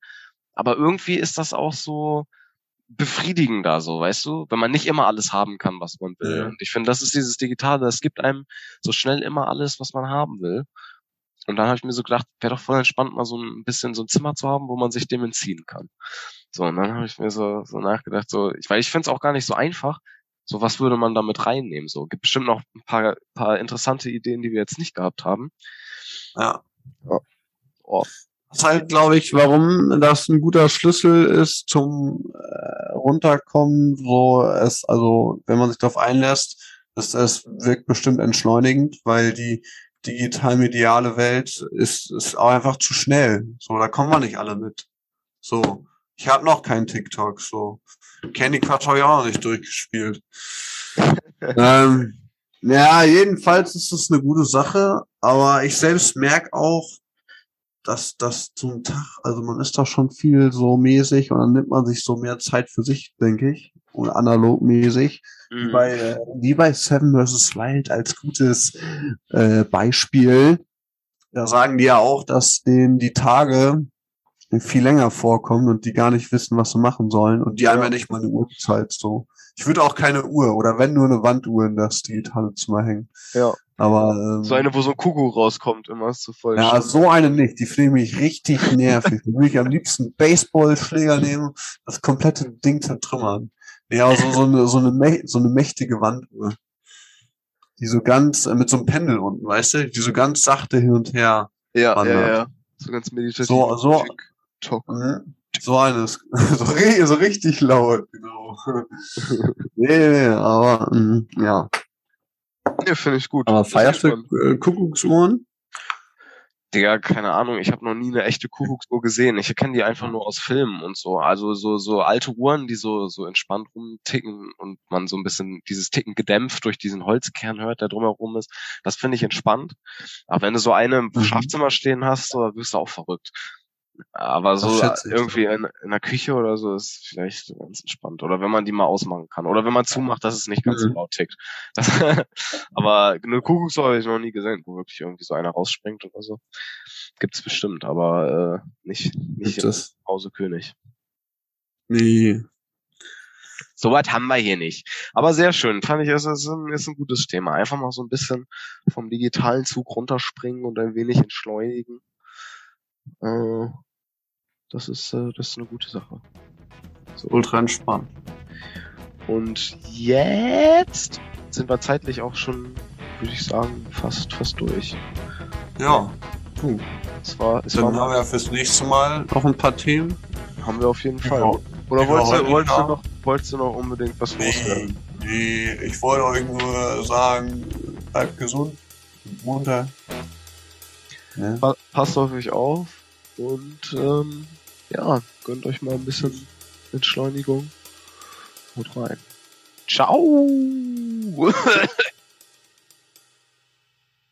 Aber irgendwie ist das auch so, befriedigender, so, weißt du, wenn man nicht immer alles haben kann, was man will. Ja. Und ich finde, das ist dieses Digitale, es gibt einem so schnell immer alles, was man haben will. Und dann habe ich mir so gedacht, wäre doch voll entspannt, mal so ein bisschen so ein Zimmer zu haben, wo man sich dem entziehen kann. So, und dann habe ich mir so, so nachgedacht, so, ich, weil ich finde es auch gar nicht so einfach, so was würde man damit reinnehmen. So, gibt bestimmt noch ein paar, paar interessante Ideen, die wir jetzt nicht gehabt haben. Ja. Ja. Oh. Das ist halt, glaube ich, warum das ein guter Schlüssel ist zum äh, Runterkommen. So es, also wenn man sich darauf einlässt, ist es wirkt bestimmt entschleunigend, weil die digital-mediale Welt ist, ist auch einfach zu schnell. So, da kommen wir nicht alle mit. So, ich habe noch keinen TikTok. So, Candy Crush habe ich auch noch nicht durchgespielt. ähm, ja, jedenfalls ist es eine gute Sache, aber ich selbst merke auch, dass das zum Tag, also man ist da schon viel so mäßig und dann nimmt man sich so mehr Zeit für sich, denke ich, und analog mäßig. Wie Mhm. bei, äh, wie bei Seven vs. Wild als gutes äh, Beispiel. Da sagen die ja auch, dass denen die Tage viel länger vorkommen und die gar nicht wissen, was sie machen sollen und die einfach nicht mal eine Uhrzeit so. Ich würde auch keine Uhr oder wenn nur eine Wanduhr in das digitale Zimmer hängen. Ja. Aber ähm, So eine, wo so ein Kuckuck rauskommt, immer ist zu voll. ja, so eine nicht. Die finde ich richtig nervig. Da würde ich am liebsten Baseballschläger nehmen, das komplette Ding zertrümmern. Ja, so, so, eine, so, eine, so eine mächtige Wanduhr. Die so ganz, äh, mit so einem Pendel unten, weißt du? Die so ganz sachte hin und her. ja, ja, wandert. ja. So ganz meditativ. So- so- Tick, tock. Mhm. So eines. So, so richtig laut, genau. nee, nee, aber, mm, ja. Ja, finde ich gut. Aber feierst du äh, Kuckucksuhren? Digga, keine Ahnung, ich habe noch nie eine echte Kuckucksuhr gesehen. Ich kenne die einfach nur aus Filmen und so. Also so so alte Uhren, die so so entspannt rumticken und man so ein bisschen dieses Ticken gedämpft durch diesen Holzkern hört, der drumherum ist. Das finde ich entspannt. Aber wenn du so eine im Mhm. Schlafzimmer stehen hast, so, wirst du auch verrückt. Aber so irgendwie in, in der Küche oder so ist vielleicht ganz entspannt. Oder wenn man die mal ausmachen kann. Oder wenn man zumacht, dass es nicht ganz so Mhm. laut tickt. Das, aber eine Kuckucksuhr habe ich noch nie gesehen, wo wirklich irgendwie so einer rausspringt oder so. Gibt's bestimmt, aber äh, nicht, nicht im? Hause König. Nee. Soweit haben wir hier nicht. Aber sehr schön. Fand ich, es ist ein, ist ein gutes Thema. Einfach mal so ein bisschen vom digitalen Zug runterspringen und ein wenig entschleunigen. Äh, das ist, äh, das ist eine gute Sache. So. Ultra entspannt. Und jetzt sind wir zeitlich auch schon, würde ich sagen, fast, fast durch. Ja. Puh. Es war, es Dann war haben wir fürs nächste Mal noch ein paar Themen. haben wir auf jeden Fall. Ja. Oder Ja, wolltest, du, wolltest, du ja. noch, wolltest du noch unbedingt was Nee, loswerden? nee, ich wollte euch nur sagen, bleibt gesund, munter. Ja. Pa passt auf euch auf und ähm, ja, gönnt euch mal ein bisschen Entschleunigung. Haut rein. Ciao!